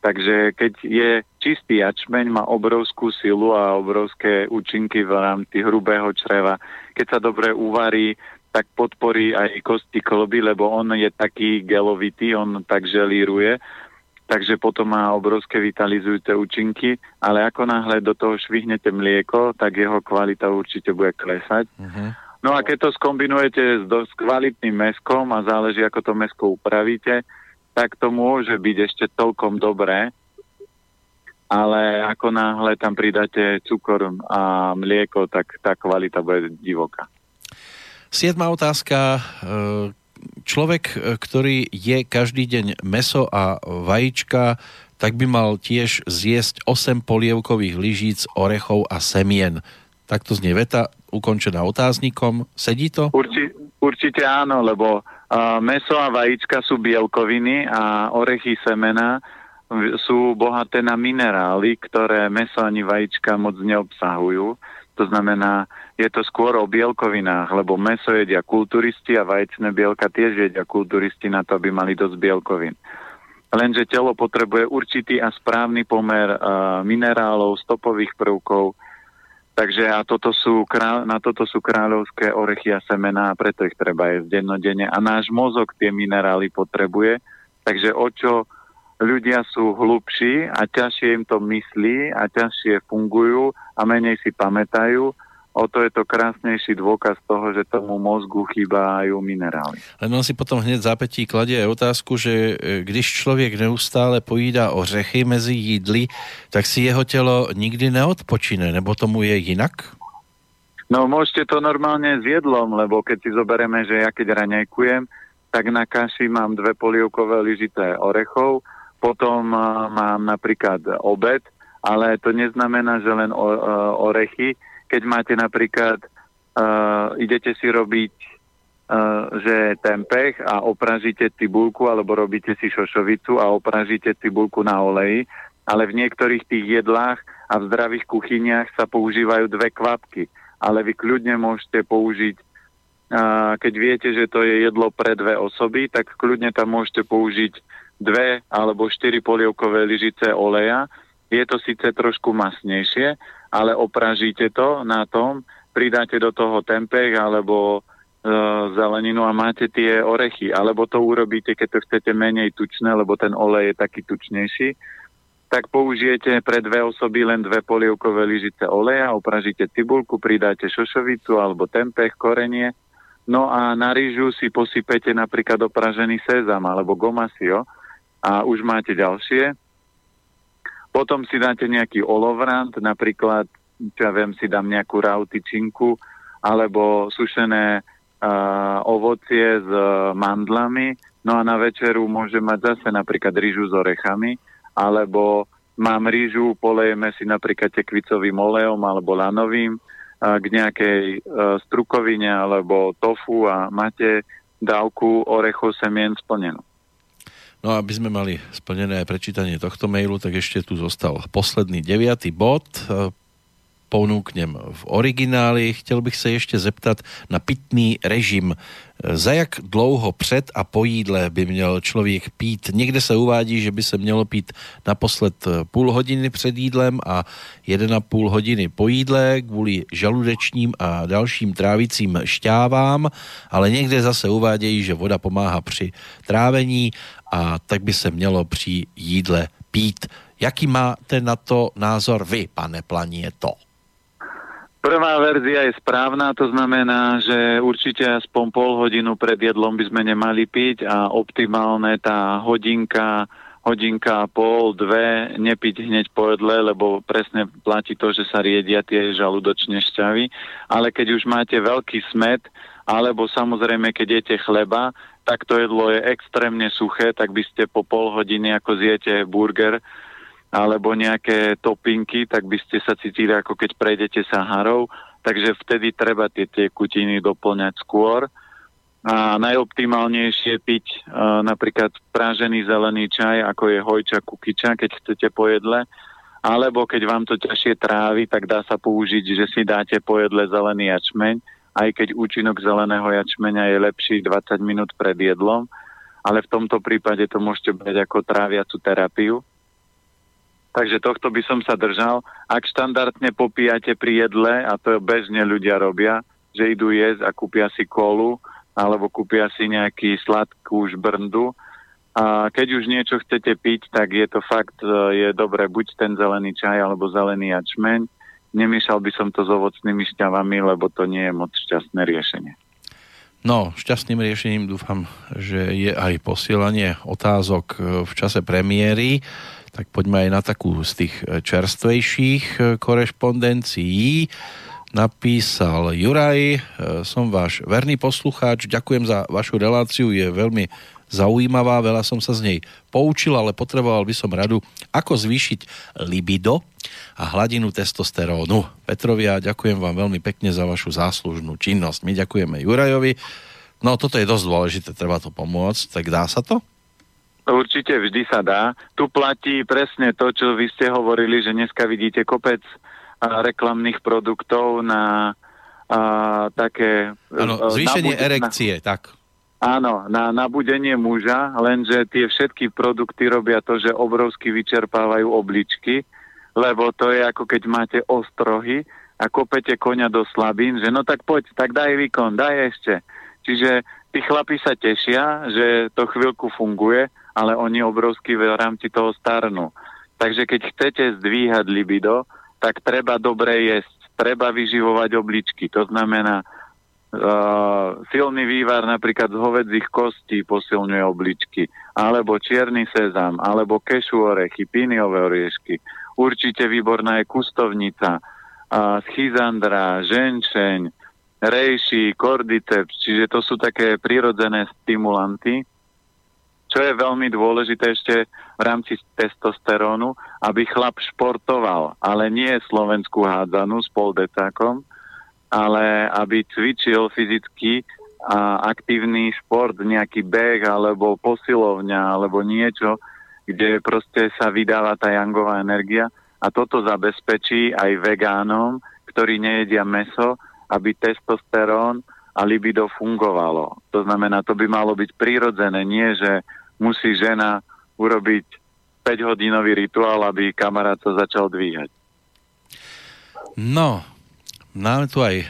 Takže keď je čistý jačmeň, má obrovskú silu a obrovské účinky v rámci hrubého čreva. Keď sa dobre uvarí, tak podporí aj kosti kloby, lebo on je taký gelovitý, on tak želíruje, takže potom má obrovské vitalizujúce účinky, ale ako náhle do toho švihnete mlieko, tak jeho kvalita určite bude klesať. Uh-huh. No a keď to skombinujete s, do, s kvalitným meskom a záleží, ako to mesko upravíte, tak to môže byť ešte toľkom dobré, ale ako náhle tam pridáte cukor a mlieko, tak tá kvalita bude divoká. Siedma otázka. E, človek, e, ktorý je každý deň meso a vajíčka, tak by mal tiež zjesť 8 polievkových lyžíc, orechov a semien. Takto znie veta, ukončená otáznikom. Sedí to? Urči, určite áno, lebo uh, meso a vajíčka sú bielkoviny a orechy semena sú bohaté na minerály, ktoré meso ani vajíčka moc neobsahujú. To znamená, je to skôr o bielkovinách, lebo meso jedia kulturisti a vaječné bielka tiež jedia kulturisti na to, aby mali dosť bielkovín. Lenže telo potrebuje určitý a správny pomer uh, minerálov, stopových prvkov, takže a toto sú, na toto sú kráľovské orechy a semená a preto ich treba jesť dennodenne. A náš mozog tie minerály potrebuje, takže o čo ľudia sú hlubší a ťažšie im to myslí a ťažšie fungujú a menej si pamätajú, o to je to krásnejší dôkaz toho, že tomu mozgu chýbajú minerály. Len on si potom hneď zápetí kladie aj otázku, že e, když člověk neustále pojídá ořechy mezi jídly, tak si jeho telo nikdy neodpočine, nebo tomu je jinak? No môžete to normálne s jedlom, lebo keď si zoberieme, že ja keď raňajkujem, tak na kaši mám dve polievkové lyžité orechov, potom uh, mám napríklad obed, ale to neznamená, že len o, uh, orechy, keď máte napríklad, uh, idete si robiť uh, že tempeh a opražíte cibulku alebo robíte si šošovicu a opražíte cibulku na oleji, ale v niektorých tých jedlách a v zdravých kuchyniach sa používajú dve kvapky, ale vy kľudne môžete použiť uh, keď viete, že to je jedlo pre dve osoby, tak kľudne tam môžete použiť dve alebo štyri polievkové lyžice oleja. Je to síce trošku masnejšie, ale opražíte to na tom, pridáte do toho tempeh alebo e, zeleninu a máte tie orechy. Alebo to urobíte, keď to chcete menej tučné, lebo ten olej je taký tučnejší, tak použijete pre dve osoby len dve polievkové lyžice oleja, opražíte cibulku, pridáte šošovicu alebo tempeh, korenie, no a na rýžu si posypete napríklad opražený sezam alebo gomasio a už máte ďalšie potom si dáte nejaký olovrant, napríklad, čo ja viem, si dám nejakú rautičinku alebo sušené uh, ovocie s uh, mandlami. No a na večeru môže mať zase napríklad rýžu s orechami, alebo mám rýžu, polejeme si napríklad tekvicovým olejom alebo lanovým uh, k nejakej uh, strukovine alebo tofu a máte dávku orechov semien splnenú. No aby sme mali splnené aj prečítanie tohto mailu, tak ešte tu zostal posledný deviatý bod ponúknem v origináli. Chtěl bych se ještě zeptat na pitný režim. Za jak dlouho před a po jídle by měl člověk pít? Někde se uvádí, že by se mělo pít naposled půl hodiny před jídlem a půl hodiny po jídle kvůli žaludečním a dalším trávicím šťávám, ale někde zase uvádějí, že voda pomáhá při trávení a tak by se mělo při jídle pít. Jaký máte na to názor vy, pane Planieto? Prvá verzia je správna, to znamená, že určite aspoň pol hodinu pred jedlom by sme nemali piť a optimálne tá hodinka hodinka a pol, dve, nepiť hneď po jedle, lebo presne platí to, že sa riedia tie žalúdočné šťavy. Ale keď už máte veľký smet, alebo samozrejme, keď jete chleba, tak to jedlo je extrémne suché, tak by ste po pol hodiny, ako zjete burger, alebo nejaké topinky, tak by ste sa cítili, ako keď prejdete Saharou. Takže vtedy treba tie tekutiny doplňať skôr. A najoptimálnejšie piť uh, napríklad prážený zelený čaj, ako je hojča kukyča, keď chcete po jedle, alebo keď vám to ťažšie trávi, tak dá sa použiť, že si dáte po jedle zelený jačmeň, aj keď účinok zeleného jačmeňa je lepší 20 minút pred jedlom, ale v tomto prípade to môžete brať ako tráviacu terapiu. Takže tohto by som sa držal. Ak štandardne popíjate pri jedle, a to bežne ľudia robia, že idú jesť a kúpia si kolu, alebo kúpia si nejaký sladkú žbrndu. A keď už niečo chcete piť, tak je to fakt, e, je dobré buď ten zelený čaj alebo zelený jačmeň. Nemiešal by som to s ovocnými šťavami, lebo to nie je moc šťastné riešenie. No, šťastným riešením dúfam, že je aj posielanie otázok e, v čase premiéry. Tak poďme aj na takú z tých e, čerstvejších korešpondencií napísal Juraj, e, som váš verný poslucháč, ďakujem za vašu reláciu, je veľmi zaujímavá, veľa som sa z nej poučil, ale potreboval by som radu, ako zvýšiť libido a hladinu testosterónu. Petrovia, ďakujem vám veľmi pekne za vašu záslužnú činnosť. My ďakujeme Jurajovi. No toto je dosť dôležité, treba to pomôcť, tak dá sa to? Určite vždy sa dá. Tu platí presne to, čo vy ste hovorili, že dneska vidíte kopec reklamných produktov na a, také... Áno, zvýšenie nabud- erekcie, na, tak. Áno, na nabudenie muža, lenže tie všetky produkty robia to, že obrovsky vyčerpávajú obličky, lebo to je ako keď máte ostrohy a kopete konia do slabín, že no tak poď, tak daj výkon, daj ešte. Čiže tí chlapi sa tešia, že to chvíľku funguje, ale oni obrovsky v rámci toho starnú. Takže keď chcete zdvíhať libido, tak treba dobre jesť, treba vyživovať obličky. To znamená, uh, silný vývar napríklad z hovedzích kostí posilňuje obličky, alebo čierny sezam, alebo kešu orechy, píniové oriešky. Určite výborná je kustovnica, uh, schizandra, ženšeň, rejši, kordyceps, čiže to sú také prirodzené stimulanty, čo je veľmi dôležité ešte v rámci testosterónu, aby chlap športoval, ale nie slovenskú hádzanú s poldecákom, ale aby cvičil fyzicky a aktívny šport, nejaký beh alebo posilovňa alebo niečo, kde proste sa vydáva tá jangová energia a toto zabezpečí aj vegánom, ktorí nejedia meso, aby testosterón a libido fungovalo. To znamená, to by malo byť prirodzené, nie že musí žena urobiť 5-hodinový rituál, aby kamarát sa začal dvíhať. No, máme tu aj e,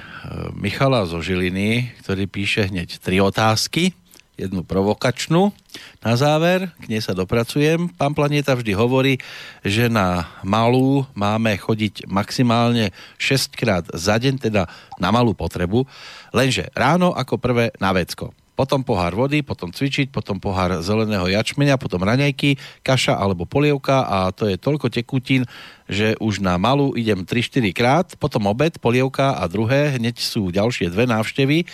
Michala zo Žiliny, ktorý píše hneď tri otázky, jednu provokačnú. Na záver, k nej sa dopracujem. Pán Planeta vždy hovorí, že na malú máme chodiť maximálne 6 krát za deň, teda na malú potrebu, lenže ráno ako prvé na vecko potom pohár vody, potom cvičiť, potom pohár zeleného jačmeňa, potom raňajky, kaša alebo polievka a to je toľko tekutín, že už na malú idem 3-4 krát, potom obed, polievka a druhé, hneď sú ďalšie dve návštevy,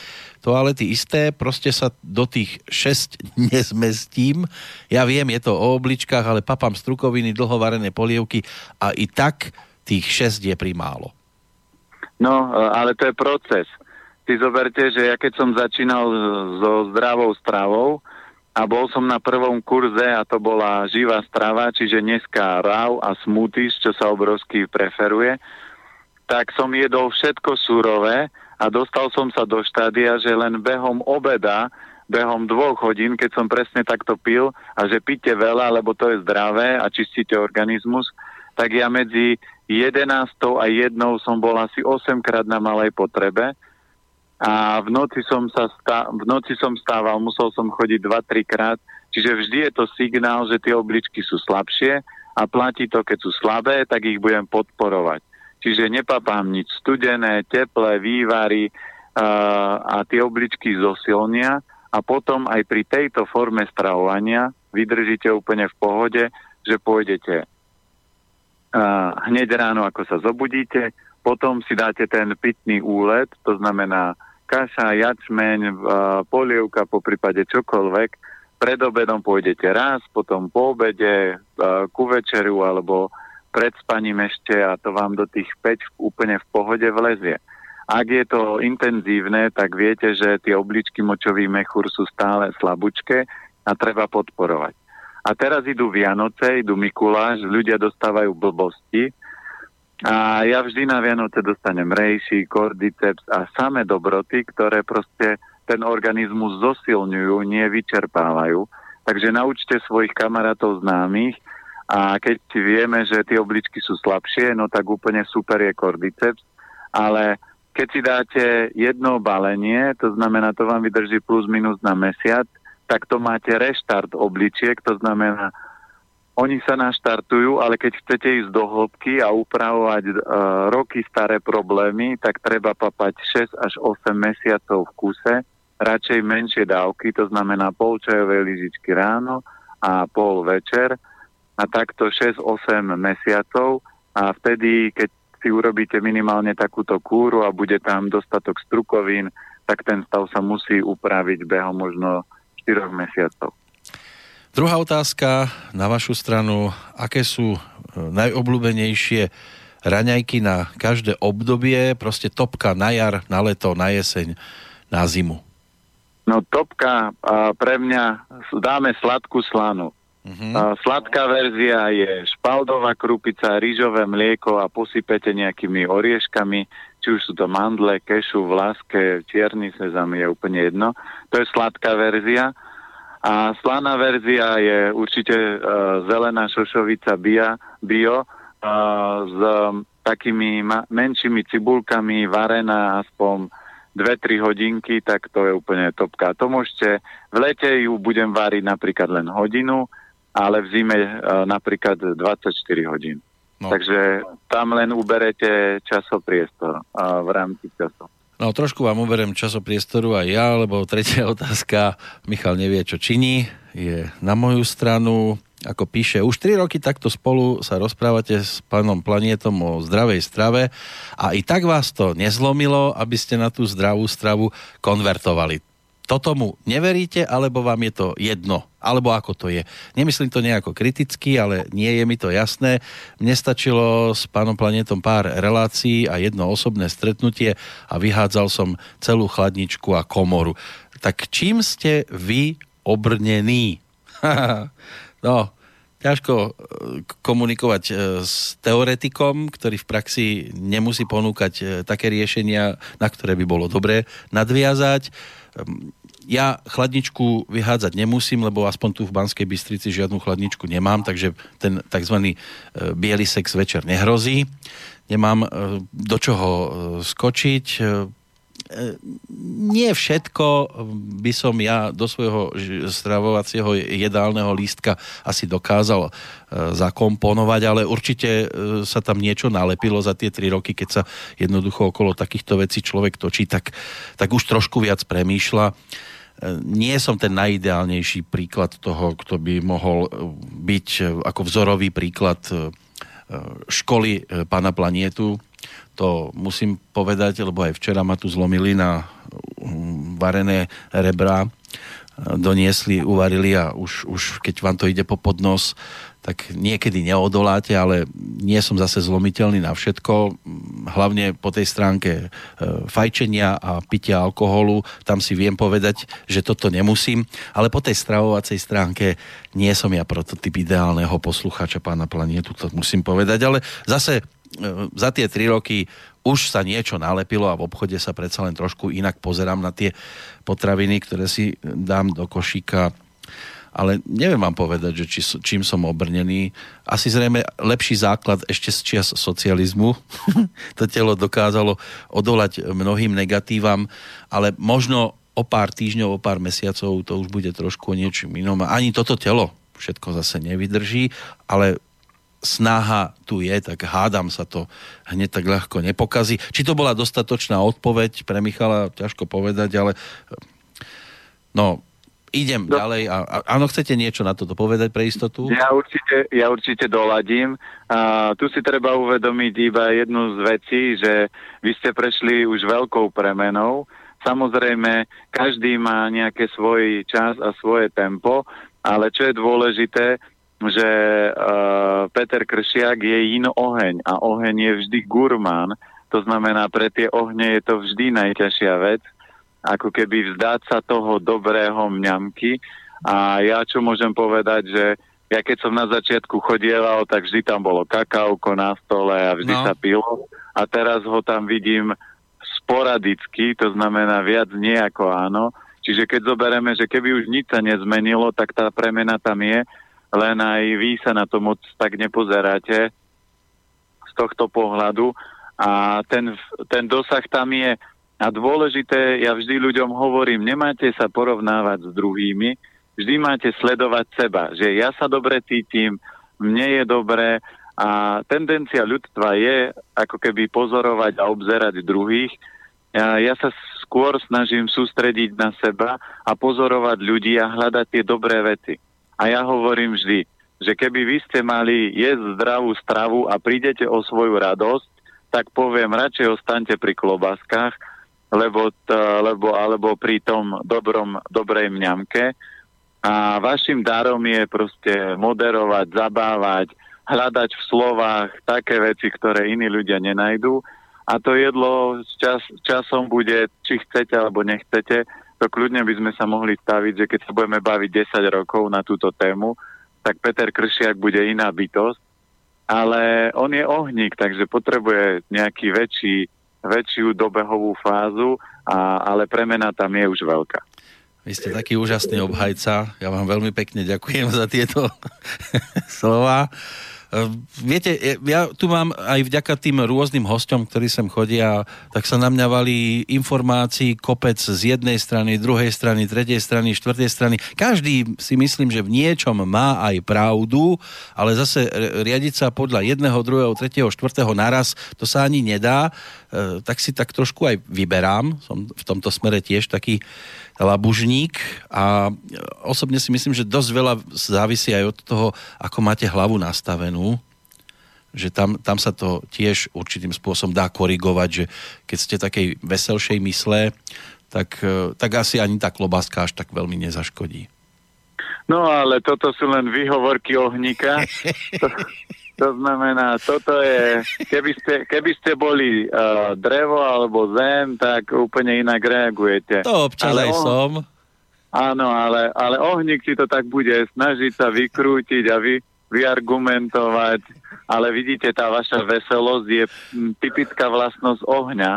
toalety isté, proste sa do tých 6 nezmestím. Ja viem, je to o obličkách, ale papám strukoviny, dlhovarené polievky a i tak tých 6 je primálo. No, ale to je proces si zoberte, že ja keď som začínal so zdravou stravou a bol som na prvom kurze a to bola živá strava, čiže dneska raw a smoothies, čo sa obrovsky preferuje, tak som jedol všetko surové a dostal som sa do štádia, že len behom obeda, behom dvoch hodín, keď som presne takto pil a že píte veľa, lebo to je zdravé a čistíte organizmus, tak ja medzi 11 a jednou som bol asi 8 krát na malej potrebe a v noci som, sa stá, v noci som stával, musel som chodiť 2-3 krát, čiže vždy je to signál, že tie obličky sú slabšie a platí to, keď sú slabé, tak ich budem podporovať. Čiže nepapám nič studené, teplé, vývary uh, a tie obličky zosilnia a potom aj pri tejto forme stravovania vydržíte úplne v pohode, že pôjdete uh, hneď ráno, ako sa zobudíte, potom si dáte ten pitný úlet, to znamená kaša, jačmeň, polievka, po prípade čokoľvek. Pred obedom pôjdete raz, potom po obede, ku večeru alebo pred spaním ešte a to vám do tých 5 úplne v pohode vlezie. Ak je to intenzívne, tak viete, že tie obličky močový mechúr sú stále slabúčke a treba podporovať. A teraz idú Vianoce, idú Mikuláš, ľudia dostávajú blbosti a ja vždy na Vianoce dostanem rejši, kordyceps a samé dobroty, ktoré proste ten organizmus zosilňujú, nie vyčerpávajú. Takže naučte svojich kamarátov známych, a keď vieme, že tie obličky sú slabšie, no tak úplne super je kordyceps, ale keď si dáte jedno balenie, to znamená, to vám vydrží plus minus na mesiac, tak to máte reštart obličiek, to znamená, oni sa naštartujú, ale keď chcete ísť do hĺbky a upravovať uh, roky staré problémy, tak treba papať 6 až 8 mesiacov v kuse, radšej menšie dávky, to znamená pol čajovej lyžičky ráno a pol večer, a takto 6-8 mesiacov a vtedy, keď si urobíte minimálne takúto kúru a bude tam dostatok strukovín, tak ten stav sa musí upraviť behom možno 4 mesiacov. Druhá otázka na vašu stranu. Aké sú e, najobľúbenejšie raňajky na každé obdobie? Proste topka na jar, na leto, na jeseň, na zimu. No topka pre mňa dáme sladkú slanu. Uh-huh. Sladká verzia je špaldová krupica, rýžové mlieko a posypete nejakými orieškami, či už sú to mandle, kešu, vlaske, čierny sezam, je úplne jedno. To je sladká verzia. A slaná verzia je určite uh, zelená šošovica bio, bio uh, s um, takými ma- menšími cibulkami, varená aspoň 2-3 hodinky, tak to je úplne topka. To môžete, v lete ju budem váriť napríklad len hodinu, ale v zime uh, napríklad 24 hodín. No. Takže tam len uberete časopriestor uh, v rámci času. No trošku vám uberiem časopriestoru aj ja, lebo tretia otázka, Michal nevie, čo činí, je na moju stranu, ako píše, už 3 roky takto spolu sa rozprávate s pánom Planietom o zdravej strave a i tak vás to nezlomilo, aby ste na tú zdravú stravu konvertovali toto mu neveríte, alebo vám je to jedno, alebo ako to je. Nemyslím to nejako kriticky, ale nie je mi to jasné. Mne stačilo s pánom Planetom pár relácií a jedno osobné stretnutie a vyhádzal som celú chladničku a komoru. Tak čím ste vy obrnení? no, ťažko e, komunikovať e, s teoretikom, ktorý v praxi nemusí ponúkať e, také riešenia, na ktoré by bolo dobré nadviazať ja chladničku vyhádzať nemusím, lebo aspoň tu v Banskej Bystrici žiadnu chladničku nemám, takže ten tzv. E, biely sex večer nehrozí. Nemám e, do čoho e, skočiť nie všetko by som ja do svojho stravovacieho jedálneho lístka asi dokázal e, zakomponovať, ale určite e, sa tam niečo nalepilo za tie tri roky, keď sa jednoducho okolo takýchto vecí človek točí, tak, tak už trošku viac premýšľa. E, nie som ten najideálnejší príklad toho, kto by mohol byť ako vzorový príklad školy pána Planietu, to musím povedať, lebo aj včera ma tu zlomili na mm, varené rebra, doniesli, uvarili a už, už keď vám to ide po podnos, tak niekedy neodoláte, ale nie som zase zlomiteľný na všetko, hlavne po tej stránke e, fajčenia a pitia alkoholu, tam si viem povedať, že toto nemusím, ale po tej stravovacej stránke nie som ja prototyp ideálneho poslucháča pána planietu, to musím povedať, ale zase E, za tie tri roky už sa niečo nalepilo a v obchode sa predsa len trošku inak pozerám na tie potraviny, ktoré si dám do košíka. Ale neviem vám povedať, že či, čím som obrnený. Asi zrejme lepší základ ešte z čias socializmu. to telo dokázalo odolať mnohým negatívam, ale možno o pár týždňov, o pár mesiacov to už bude trošku o niečom inom. Ani toto telo všetko zase nevydrží, ale snaha tu je, tak hádam sa to hneď tak ľahko nepokazí. Či to bola dostatočná odpoveď pre Michala, ťažko povedať, ale no, idem Do... ďalej. A, a, áno, chcete niečo na toto povedať pre istotu? Ja určite, ja určite doladím. A, tu si treba uvedomiť iba jednu z vecí, že vy ste prešli už veľkou premenou. Samozrejme, každý má nejaké svoj čas a svoje tempo, ale čo je dôležité, že uh, Peter Kršiak je in oheň a oheň je vždy gurmán. To znamená, pre tie ohne je to vždy najťažšia vec ako keby vzdať sa toho dobrého mňamky. A ja čo môžem povedať, že ja keď som na začiatku chodieval, tak vždy tam bolo kakauko na stole a vždy no. sa pilo. A teraz ho tam vidím sporadicky, to znamená viac nie ako áno. Čiže keď zoberieme, že keby už nič sa nezmenilo, tak tá premena tam je, len aj vy sa na to moc tak nepozeráte z tohto pohľadu. A ten, ten dosah tam je a dôležité, ja vždy ľuďom hovorím, nemáte sa porovnávať s druhými, vždy máte sledovať seba, že ja sa dobre cítim, mne je dobre a tendencia ľudstva je ako keby pozorovať a obzerať druhých. Ja, ja sa skôr snažím sústrediť na seba a pozorovať ľudí a hľadať tie dobré veci. A ja hovorím vždy, že keby vy ste mali jesť zdravú stravu a prídete o svoju radosť, tak poviem, radšej ostaňte pri klobaskách, lebo, t, lebo alebo pri tom dobrom, dobrej mňamke. A vašim darom je proste moderovať, zabávať, hľadať v slovách také veci, ktoré iní ľudia nenajdú. A to jedlo čas, časom bude, či chcete alebo nechcete, to kľudne by sme sa mohli staviť, že keď sa budeme baviť 10 rokov na túto tému, tak Peter Kršiak bude iná bytosť, ale on je ohník, takže potrebuje nejaký väčší väčšiu dobehovú fázu, a, ale premena tam je už veľká. Vy ste taký úžasný obhajca. Ja vám veľmi pekne ďakujem za tieto slova. Ehm, viete, ja tu mám aj vďaka tým rôznym hostom, ktorí sem chodia, tak sa na mňa valí informácií kopec z jednej strany, druhej strany, tretej strany, štvrtej strany. Každý si myslím, že v niečom má aj pravdu, ale zase riadiť sa podľa jedného, druhého, tretieho, štvrtého naraz, to sa ani nedá. Tak si tak trošku aj vyberám. Som v tomto smere tiež taký labužník a osobne si myslím, že dosť veľa závisí aj od toho, ako máte hlavu nastavenú, že tam, tam sa to tiež určitým spôsobom dá korigovať, že keď ste takej veselšej mysle, tak, e, tak asi ani tá klobáska až tak veľmi nezaškodí. No ale toto sú len výhovorky ohníka. To, znamená, toto je, keby ste, keby ste boli uh, drevo alebo zem, tak úplne inak reagujete. To občas ale aj oh, som. Áno, ale, ale ohník si to tak bude snažiť sa vykrútiť a vy, vyargumentovať, ale vidíte, tá vaša veselosť je typická vlastnosť ohňa,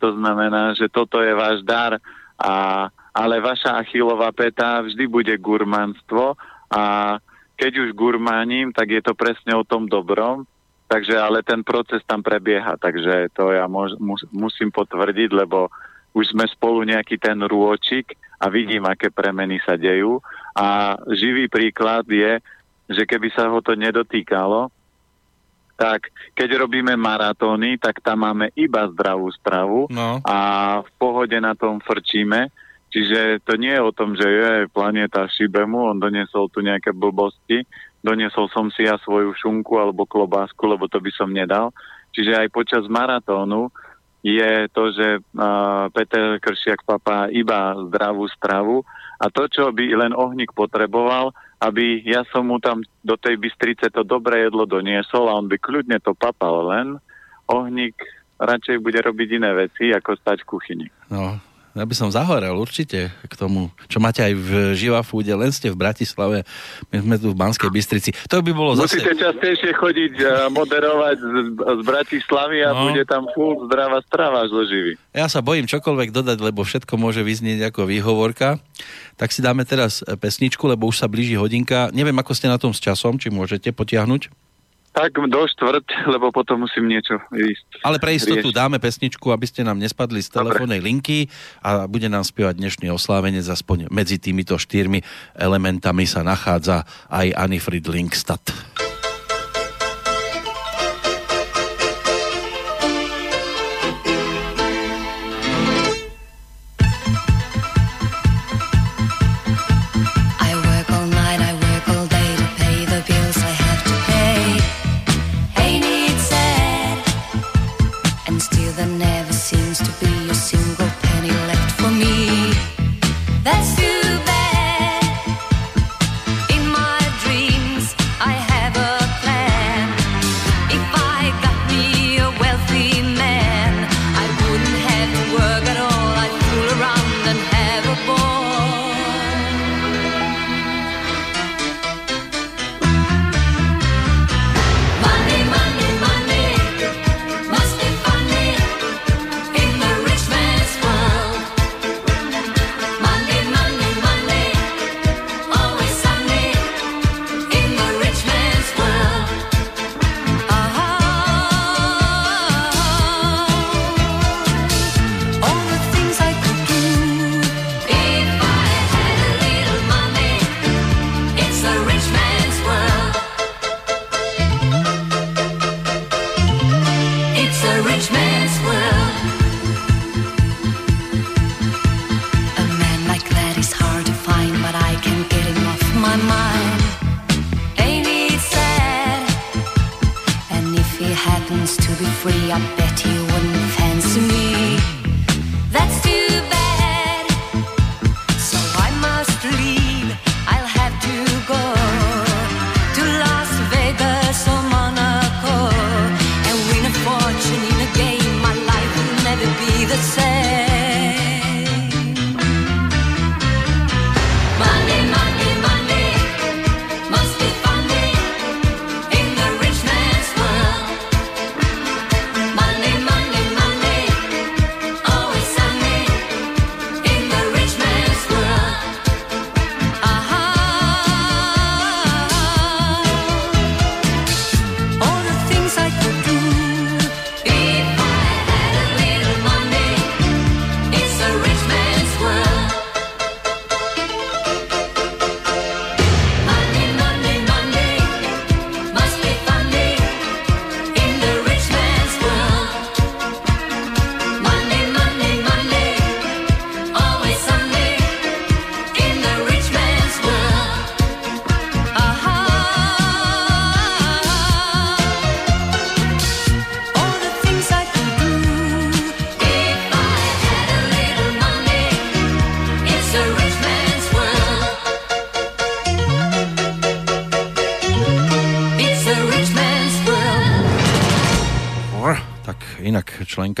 to znamená, že toto je váš dar, a, ale vaša achilová peta vždy bude gurmanstvo a keď už gurmánim, tak je to presne o tom dobrom, takže ale ten proces tam prebieha, takže to ja mož, mus, musím potvrdiť, lebo už sme spolu nejaký ten rôčik a vidím, aké premeny sa dejú. A živý príklad je, že keby sa ho to nedotýkalo, tak keď robíme maratóny, tak tam máme iba zdravú stravu no. a v pohode na tom frčíme Čiže to nie je o tom, že je planéta šibe mu, on doniesol tu nejaké blbosti, doniesol som si ja svoju šunku alebo klobásku, lebo to by som nedal. Čiže aj počas maratónu je to, že uh, Peter Kršiak papá iba zdravú stravu a to, čo by len ohník potreboval, aby ja som mu tam do tej Bystrice to dobré jedlo doniesol a on by kľudne to papal len, ohník radšej bude robiť iné veci, ako stať v kuchyni. No, ja by som zahorel určite k tomu, čo máte aj v Živa Fúde, len ste v Bratislave, my sme tu v Banskej Bystrici. To by bolo zase... Musíte častejšie chodiť a moderovať z, z Bratislavy a no. bude tam full zdravá strava zo Živy. Ja sa bojím čokoľvek dodať, lebo všetko môže vyznieť ako výhovorka. Tak si dáme teraz pesničku, lebo už sa blíži hodinka. Neviem, ako ste na tom s časom, či môžete potiahnuť? Tak do štvrť, lebo potom musím niečo ísť. Ale pre istotu riešiť. dáme pesničku, aby ste nám nespadli z telefónnej linky a bude nám spievať dnešný oslávenec, aspoň medzi týmito štyrmi elementami sa nachádza aj Anifrid Linkstad.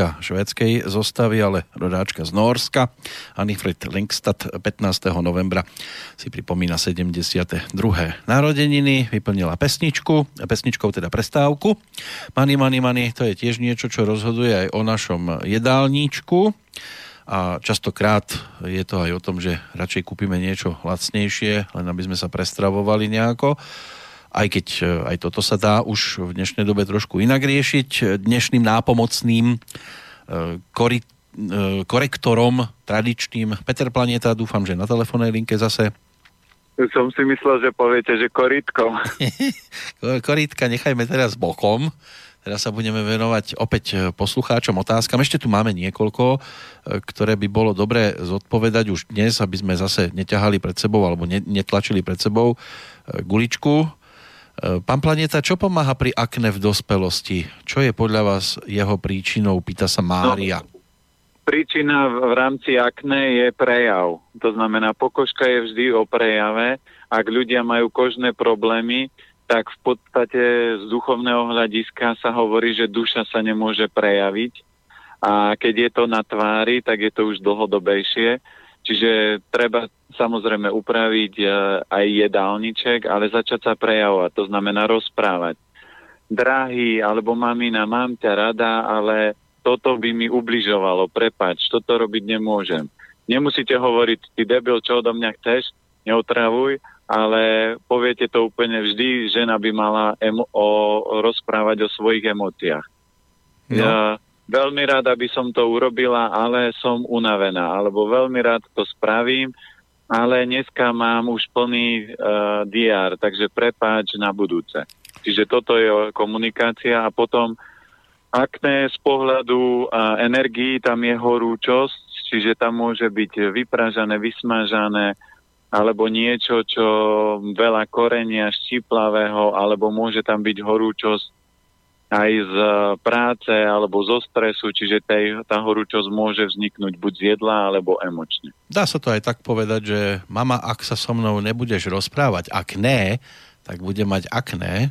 Členka švédskej zostavy, ale rodáčka z Norska. Anifred Linkstad 15. novembra si pripomína 72. narodeniny, vyplnila pesničku, pesničkou teda prestávku. Money, money, money, to je tiež niečo, čo rozhoduje aj o našom jedálníčku a častokrát je to aj o tom, že radšej kúpime niečo lacnejšie, len aby sme sa prestravovali nejako aj keď e, aj toto sa dá už v dnešnej dobe trošku inak riešiť. Dnešným nápomocným e, korit, e, korektorom tradičným Peter Planeta, dúfam, že na telefónnej linke zase. Som si myslel, že poviete, že koritko. Koritka nechajme teraz bokom. Teraz sa budeme venovať opäť poslucháčom otázkam. Ešte tu máme niekoľko, ktoré by bolo dobre zodpovedať už dnes, aby sme zase neťahali pred sebou alebo netlačili pred sebou guličku E, pán Planeta, čo pomáha pri akne v dospelosti? Čo je podľa vás jeho príčinou? Pýta sa Mária. No, príčina v rámci akne je prejav. To znamená, pokožka je vždy o prejave. Ak ľudia majú kožné problémy, tak v podstate z duchovného hľadiska sa hovorí, že duša sa nemôže prejaviť. A keď je to na tvári, tak je to už dlhodobejšie. Čiže treba samozrejme upraviť e, aj jedálniček, ale začať sa prejavovať, to znamená rozprávať. Drahý, alebo mamina, mám ťa rada, ale toto by mi ubližovalo, prepač, toto robiť nemôžem. Nemusíte hovoriť, ty debil, čo odo mňa chceš, neotravuj, ale poviete to úplne vždy, žena by mala emo- o, rozprávať o svojich emóciách. No. Ja, veľmi rada by som to urobila, ale som unavená, alebo veľmi rád to spravím, ale dneska mám už plný uh, DR, takže prepáč na budúce. Čiže toto je komunikácia a potom akné z pohľadu uh, energií, tam je horúčosť, čiže tam môže byť vypražané, vysmažané, alebo niečo, čo veľa korenia štíplavého, alebo môže tam byť horúčosť aj z práce alebo zo stresu, čiže tej, tá horúčosť môže vzniknúť buď z jedla alebo emočne. Dá sa to aj tak povedať, že mama, ak sa so mnou nebudeš rozprávať, ak ne, tak bude mať akné,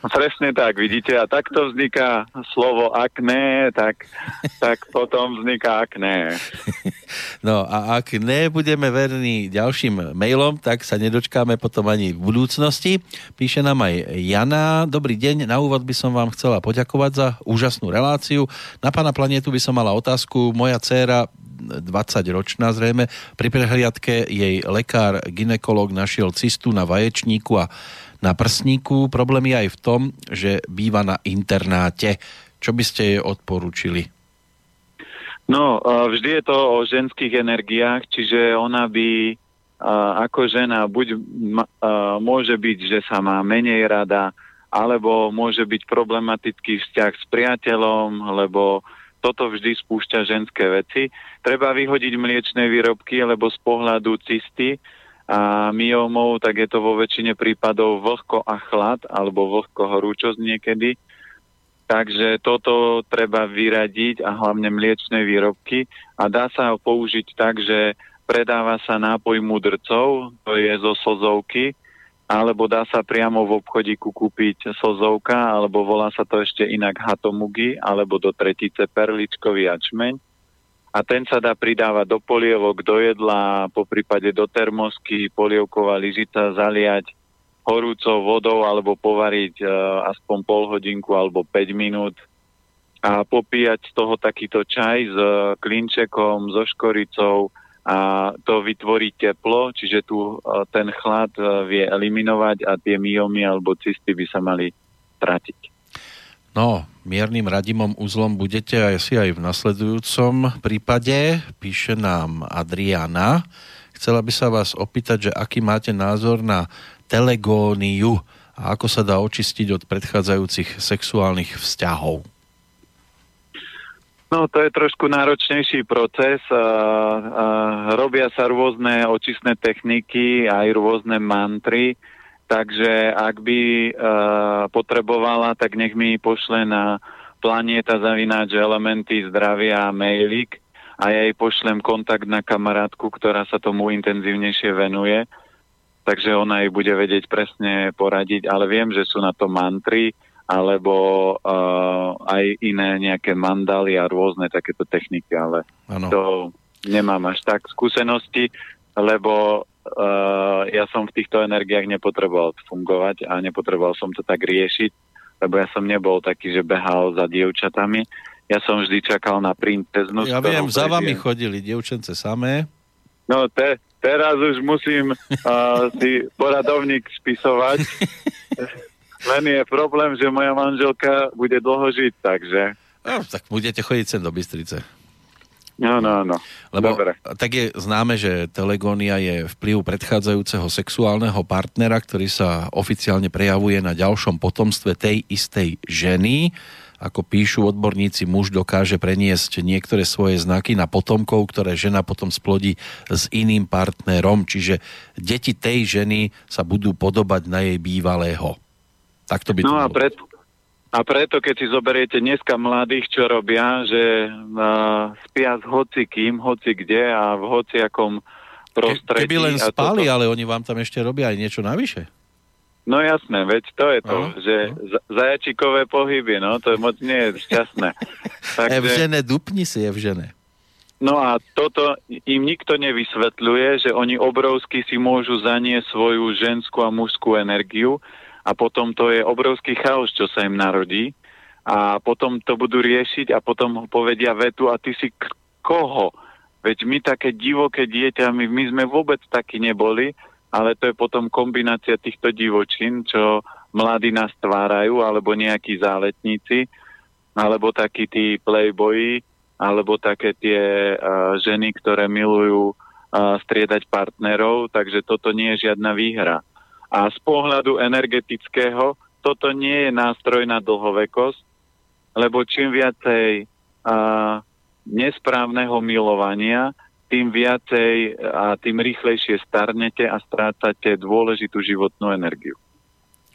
Presne tak, vidíte, a takto vzniká slovo akné, tak, tak potom vzniká akné. No a ak nebudeme verní ďalším mailom, tak sa nedočkáme potom ani v budúcnosti. Píše nám aj Jana. Dobrý deň, na úvod by som vám chcela poďakovať za úžasnú reláciu. Na pána planetu by som mala otázku. Moja dcéra 20-ročná zrejme. Pri prehliadke jej lekár, ginekolog našiel cistu na vaječníku a na prsníku. Problém je aj v tom, že býva na internáte. Čo by ste jej odporúčili? No, vždy je to o ženských energiách, čiže ona by ako žena buď môže byť, že sa má menej rada, alebo môže byť problematický vzťah s priateľom, lebo toto vždy spúšťa ženské veci. Treba vyhodiť mliečne výrobky, lebo z pohľadu cysty a myomov, tak je to vo väčšine prípadov vlhko a chlad alebo vlhko horúčosť niekedy. Takže toto treba vyradiť a hlavne mliečne výrobky a dá sa ho použiť tak, že predáva sa nápoj mudrcov, to je zo sozovky, alebo dá sa priamo v obchodíku kúpiť sozovka, alebo volá sa to ešte inak hatomugi, alebo do tretice perličkový ačmeň a ten sa dá pridávať do polievok, do jedla, po prípade do termosky, polievková lyžica zaliať horúcou vodou alebo povariť uh, aspoň pol hodinku alebo 5 minút a popíjať z toho takýto čaj s uh, klinčekom, so škoricou a to vytvorí teplo, čiže tu uh, ten chlad uh, vie eliminovať a tie myomy alebo cysty by sa mali stratiť. No, miernym radimom uzlom budete aj si aj v nasledujúcom prípade, píše nám Adriana. Chcela by sa vás opýtať, že aký máte názor na telegóniu a ako sa dá očistiť od predchádzajúcich sexuálnych vzťahov. No, to je trošku náročnejší proces. A, a, robia sa rôzne očistné techniky, aj rôzne mantry Takže ak by uh, potrebovala, tak nech mi pošle na planieta zavináč elementy zdravia mailik a ja jej pošlem kontakt na kamarátku, ktorá sa tomu intenzívnejšie venuje. Takže ona jej bude vedieť presne poradiť, ale viem, že sú na to mantry alebo uh, aj iné nejaké mandaly a rôzne takéto techniky, ale ano. to nemám až tak skúsenosti, lebo uh, ja som v týchto energiách nepotreboval fungovať a nepotreboval som to tak riešiť, lebo ja som nebol taký, že behal za dievčatami. Ja som vždy čakal na princeznú. Ja viem, za vami chodili dievčence samé. No te, teraz už musím uh, si poradovník spisovať. Len je problém, že moja manželka bude dlho žiť, takže... No, tak budete chodiť sem do Bystrice. No, no, no. Lebo Dobre. tak je známe, že telegónia je vplyv predchádzajúceho sexuálneho partnera, ktorý sa oficiálne prejavuje na ďalšom potomstve tej istej ženy. Ako píšu odborníci, muž dokáže preniesť niektoré svoje znaky na potomkov, ktoré žena potom splodí s iným partnerom. Čiže deti tej ženy sa budú podobať na jej bývalého. Tak to by no to a preto, a preto, keď si zoberiete dneska mladých, čo robia, že uh, spia s hocikým, hoci kde a v hociakom prostredí. Keby len spali, toto... ale oni vám tam ešte robia aj niečo navyše. No jasné, veď to je to, no, že no. zajačikové pohyby, no to moc nie je šťastné. Takže... Evžene, dupni si Evžene. No a toto im nikto nevysvetľuje, že oni obrovsky si môžu zaniesť svoju ženskú a mužskú energiu a potom to je obrovský chaos, čo sa im narodí a potom to budú riešiť a potom povedia vetu a ty si k- koho? Veď my také divoké dieťa, my, my sme vôbec takí neboli, ale to je potom kombinácia týchto divočín, čo mladí nás tvárajú, alebo nejakí záletníci, alebo takí tí playboyi, alebo také tie uh, ženy, ktoré milujú uh, striedať partnerov, takže toto nie je žiadna výhra. A z pohľadu energetického toto nie je nástroj na dlhovekosť, lebo čím viacej a, nesprávneho milovania, tým viacej a tým rýchlejšie starnete a strácate dôležitú životnú energiu.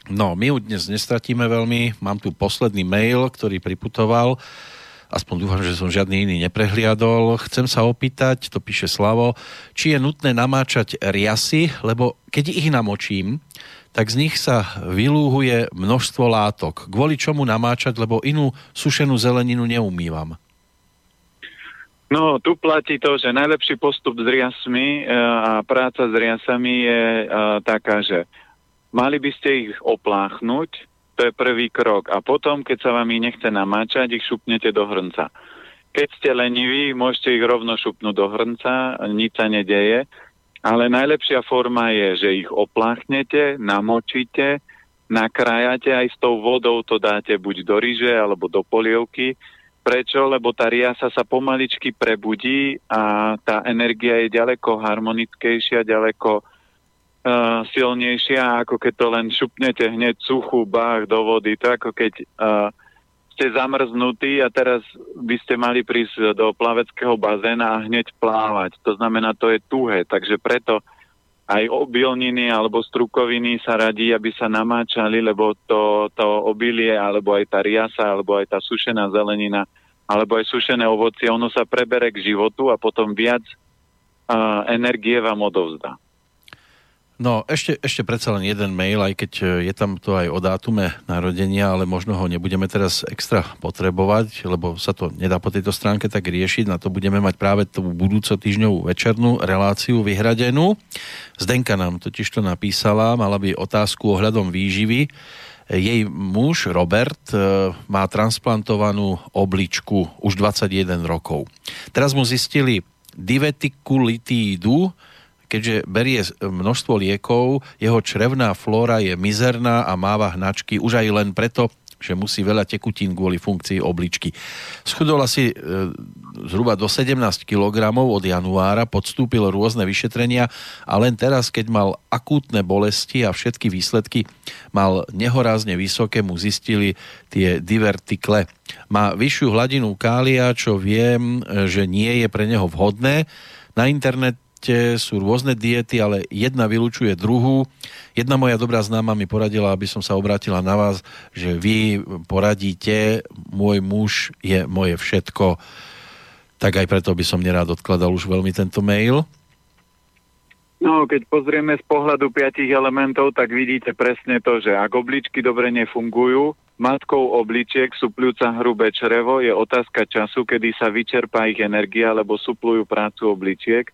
No, my ju dnes nestratíme veľmi. Mám tu posledný mail, ktorý priputoval. Aspoň dúfam, že som žiadny iný neprehliadol. Chcem sa opýtať, to píše Slavo, či je nutné namáčať riasy, lebo keď ich namočím, tak z nich sa vylúhuje množstvo látok. Kvôli čomu namáčať, lebo inú sušenú zeleninu neumývam. No, tu platí to, že najlepší postup s riasmi e, a práca s riasami je e, taká, že mali by ste ich opláchnuť, to je prvý krok. A potom, keď sa vám ich nechce namáčať, ich šupnete do hrnca. Keď ste leniví, môžete ich rovno šupnúť do hrnca, nič sa nedeje. Ale najlepšia forma je, že ich opláchnete, namočíte, nakrájate aj s tou vodou, to dáte buď do ryže alebo do polievky Prečo? Lebo tá riasa sa pomaličky prebudí a tá energia je ďaleko harmonickejšia, ďaleko uh, silnejšia, ako keď to len šupnete hneď suchú bách do vody. To ako keď uh, ste zamrznutí a teraz by ste mali prísť do plaveckého bazéna a hneď plávať. To znamená, to je tuhé, takže preto aj obilniny alebo strukoviny sa radí, aby sa namáčali, lebo to, to obilie, alebo aj tá riasa, alebo aj tá sušená zelenina, alebo aj sušené ovocie, ono sa prebere k životu a potom viac uh, energie vám odovzdá. No, ešte, ešte predsa len jeden mail, aj keď e, je tam to aj o dátume narodenia, ale možno ho nebudeme teraz extra potrebovať, lebo sa to nedá po tejto stránke tak riešiť. Na to budeme mať práve tú budúco týždňovú večernú reláciu vyhradenú. Zdenka nám totiž to napísala, mala by otázku ohľadom výživy. Jej muž Robert e, má transplantovanú obličku už 21 rokov. Teraz mu zistili divertikulitídu, keďže berie množstvo liekov, jeho črevná flóra je mizerná a máva hnačky už aj len preto, že musí veľa tekutín kvôli funkcii obličky. Schudol asi e, zhruba do 17 kg od januára, podstúpil rôzne vyšetrenia a len teraz, keď mal akútne bolesti a všetky výsledky mal nehorázne vysoké, mu zistili tie divertikle. Má vyššiu hladinu kália, čo viem, e, že nie je pre neho vhodné. Na internet svete sú rôzne diety, ale jedna vylučuje druhú. Jedna moja dobrá známa mi poradila, aby som sa obrátila na vás, že vy poradíte, môj muž je moje všetko. Tak aj preto by som nerád odkladal už veľmi tento mail. No, keď pozrieme z pohľadu piatich elementov, tak vidíte presne to, že ak obličky dobre nefungujú, matkou obličiek supľúca hrubé črevo je otázka času, kedy sa vyčerpá ich energia, alebo suplujú prácu obličiek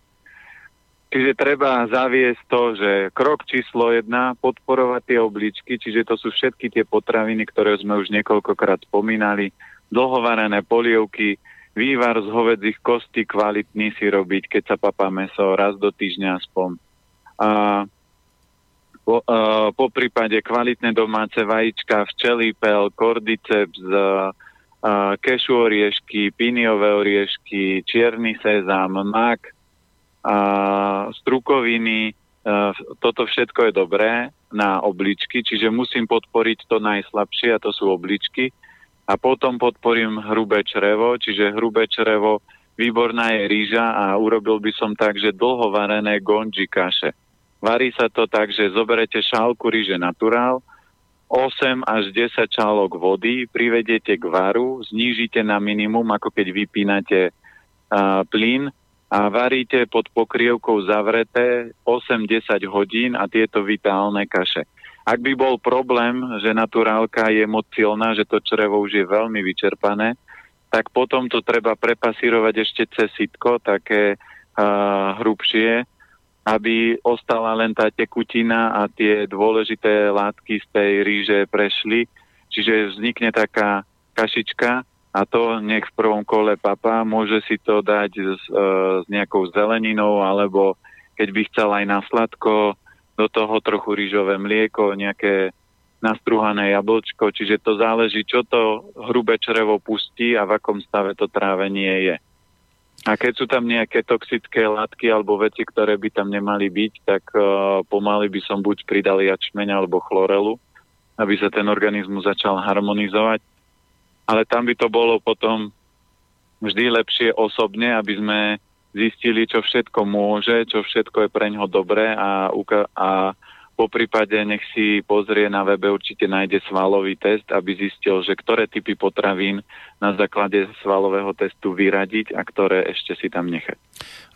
Čiže treba zaviesť to, že krok číslo jedna, podporovať tie obličky, čiže to sú všetky tie potraviny, ktoré sme už niekoľkokrát spomínali, dlhovarené polievky, vývar z hovedzích kostí kvalitný si robiť, keď sa papá meso raz do týždňa aspoň. A po, a, po prípade kvalitné domáce vajíčka, včelípel, kordyceps, kešu oriešky, píniové oriešky, čierny sezam, mak, a strukoviny, toto všetko je dobré na obličky, čiže musím podporiť to najslabšie a to sú obličky. A potom podporím hrubé črevo, čiže hrubé črevo, výborná je rýža a urobil by som tak, že dlho varené gonji kaše. Varí sa to tak, že zoberete šálku rýže naturál, 8 až 10 čálok vody, privedete k varu, znížite na minimum, ako keď vypínate uh, plyn, a varíte pod pokrievkou zavreté 8-10 hodín a tieto vitálne kaše. Ak by bol problém, že naturálka je moc silná, že to črevo už je veľmi vyčerpané, tak potom to treba prepasírovať ešte cez sitko, také uh, hrubšie, aby ostala len tá tekutina a tie dôležité látky z tej ríže prešli. Čiže vznikne taká kašička, a to nech v prvom kole papa, môže si to dať s, e, s nejakou zeleninou, alebo keď by chcel aj na sladko, do toho trochu rýžové mlieko, nejaké nastruhané jablčko, čiže to záleží, čo to hrubé črevo pustí a v akom stave to trávenie je. A keď sú tam nejaké toxické látky alebo veci, ktoré by tam nemali byť, tak uh, pomaly by som buď pridal jačmeň alebo chlorelu, aby sa ten organizmus začal harmonizovať ale tam by to bolo potom vždy lepšie osobne, aby sme zistili, čo všetko môže, čo všetko je pre ňoho dobré a, a Po prípade nech si pozrie na webe, určite nájde svalový test, aby zistil, že ktoré typy potravín na základe svalového testu vyradiť a ktoré ešte si tam nechať.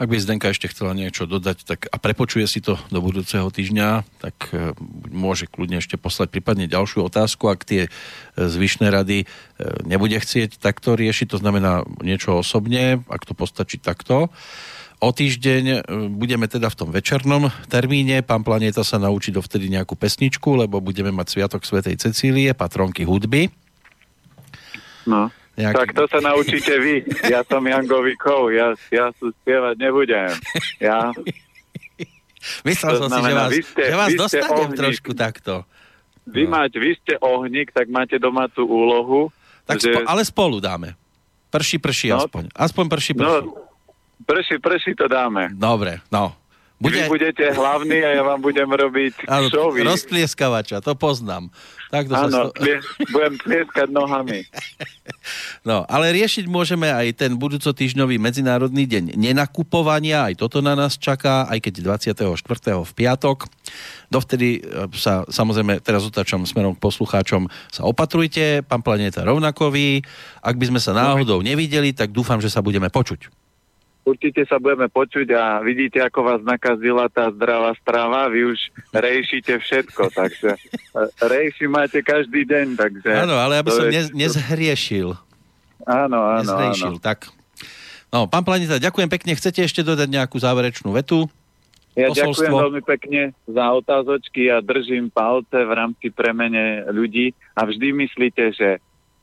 Ak by Zdenka ešte chcela niečo dodať tak, a prepočuje si to do budúceho týždňa, tak e, môže kľudne ešte poslať prípadne ďalšiu otázku. Ak tie e, zvyšné rady e, nebude chcieť takto riešiť, to znamená niečo osobne, ak to postačí takto, O týždeň e, budeme teda v tom večernom termíne. Pán Planeta sa naučí dovtedy nejakú pesničku, lebo budeme mať Sviatok Svetej Cecílie, patronky hudby. No. Nejaký... Tak to sa naučíte vy. Ja som Jango Vikov, ja, ja sú spievať nebudem. Ja... Myslel som si, že vás, ste, že vás dostanem ohník. trošku takto. Vy, no. máte, vy ste ohník, tak máte domácu úlohu. Tak že... spo, ale spolu dáme. Prší, prší no, aspoň. Aspoň prší, prší. No, Prší, prší to dáme. Dobre, no. Bude... Vy budete hlavný a ja vám budem robiť ano, šovy. Rozplieskavača, to poznám. Áno, sa... Plie, budem plieskať nohami. No, ale riešiť môžeme aj ten budúcotýždňový Medzinárodný deň nenakupovania, aj toto na nás čaká, aj keď 24. v piatok. Dovtedy e, sa, samozrejme, teraz otáčam smerom k poslucháčom, sa opatrujte, pán Planeta rovnakový. Ak by sme sa náhodou nevideli, tak dúfam, že sa budeme počuť určite sa budeme počuť a vidíte, ako vás nakazila tá zdravá strava, vy už rejšite všetko, takže e, rejši máte každý deň, takže... Áno, ale aby som je... nezhriešil. Áno, áno, Nezhriešil, áno. tak. No, pán Planeta, ďakujem pekne. Chcete ešte dodať nejakú záverečnú vetu? Ja Posolstvo? ďakujem veľmi pekne za otázočky a držím palce v rámci premene ľudí a vždy myslíte, že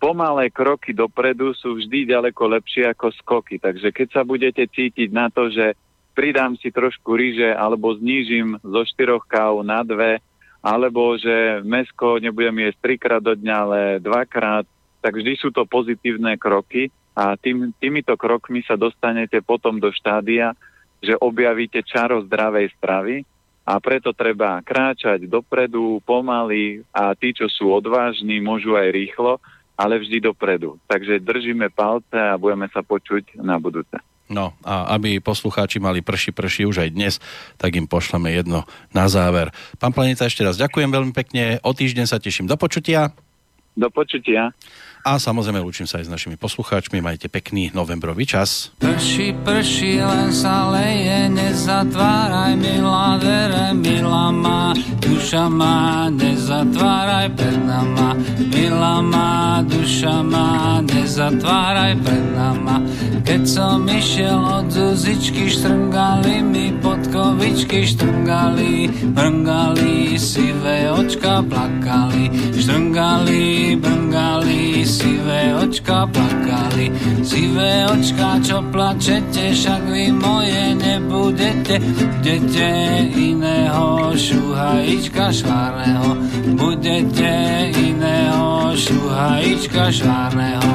pomalé kroky dopredu sú vždy ďaleko lepšie ako skoky. Takže keď sa budete cítiť na to, že pridám si trošku ríže alebo znížim zo štyroch káv na dve, alebo že mesko nebudem jesť trikrát do dňa, ale dvakrát, tak vždy sú to pozitívne kroky a tým, týmito krokmi sa dostanete potom do štádia, že objavíte čaro zdravej stravy a preto treba kráčať dopredu, pomaly a tí, čo sú odvážni, môžu aj rýchlo, ale vždy dopredu. Takže držíme palce a budeme sa počuť na budúce. No a aby poslucháči mali prši prši už aj dnes, tak im pošleme jedno na záver. Pán Planeta, ešte raz ďakujem veľmi pekne, o týždeň sa teším. Do počutia. Do počutia. A samozrejme lúčim sa aj s našimi poslucháčmi. Majte pekný novembrový čas. Prší, prší, len sa leje, nezatváraj, milá dvere, milá má, duša má, nezatváraj pred nama. Milá má, duša má, nezatváraj pred nama. Keď som išiel od Zuzičky, štrngali mi podkovičky, štrngali, brngali, sivé očka plakali, štrngali, brngali, sivé očka plakali. Sivé očka, čo plačete, však vy moje nebudete. Budete iného šuhajička švárneho. Budete iného šuhajička švárneho.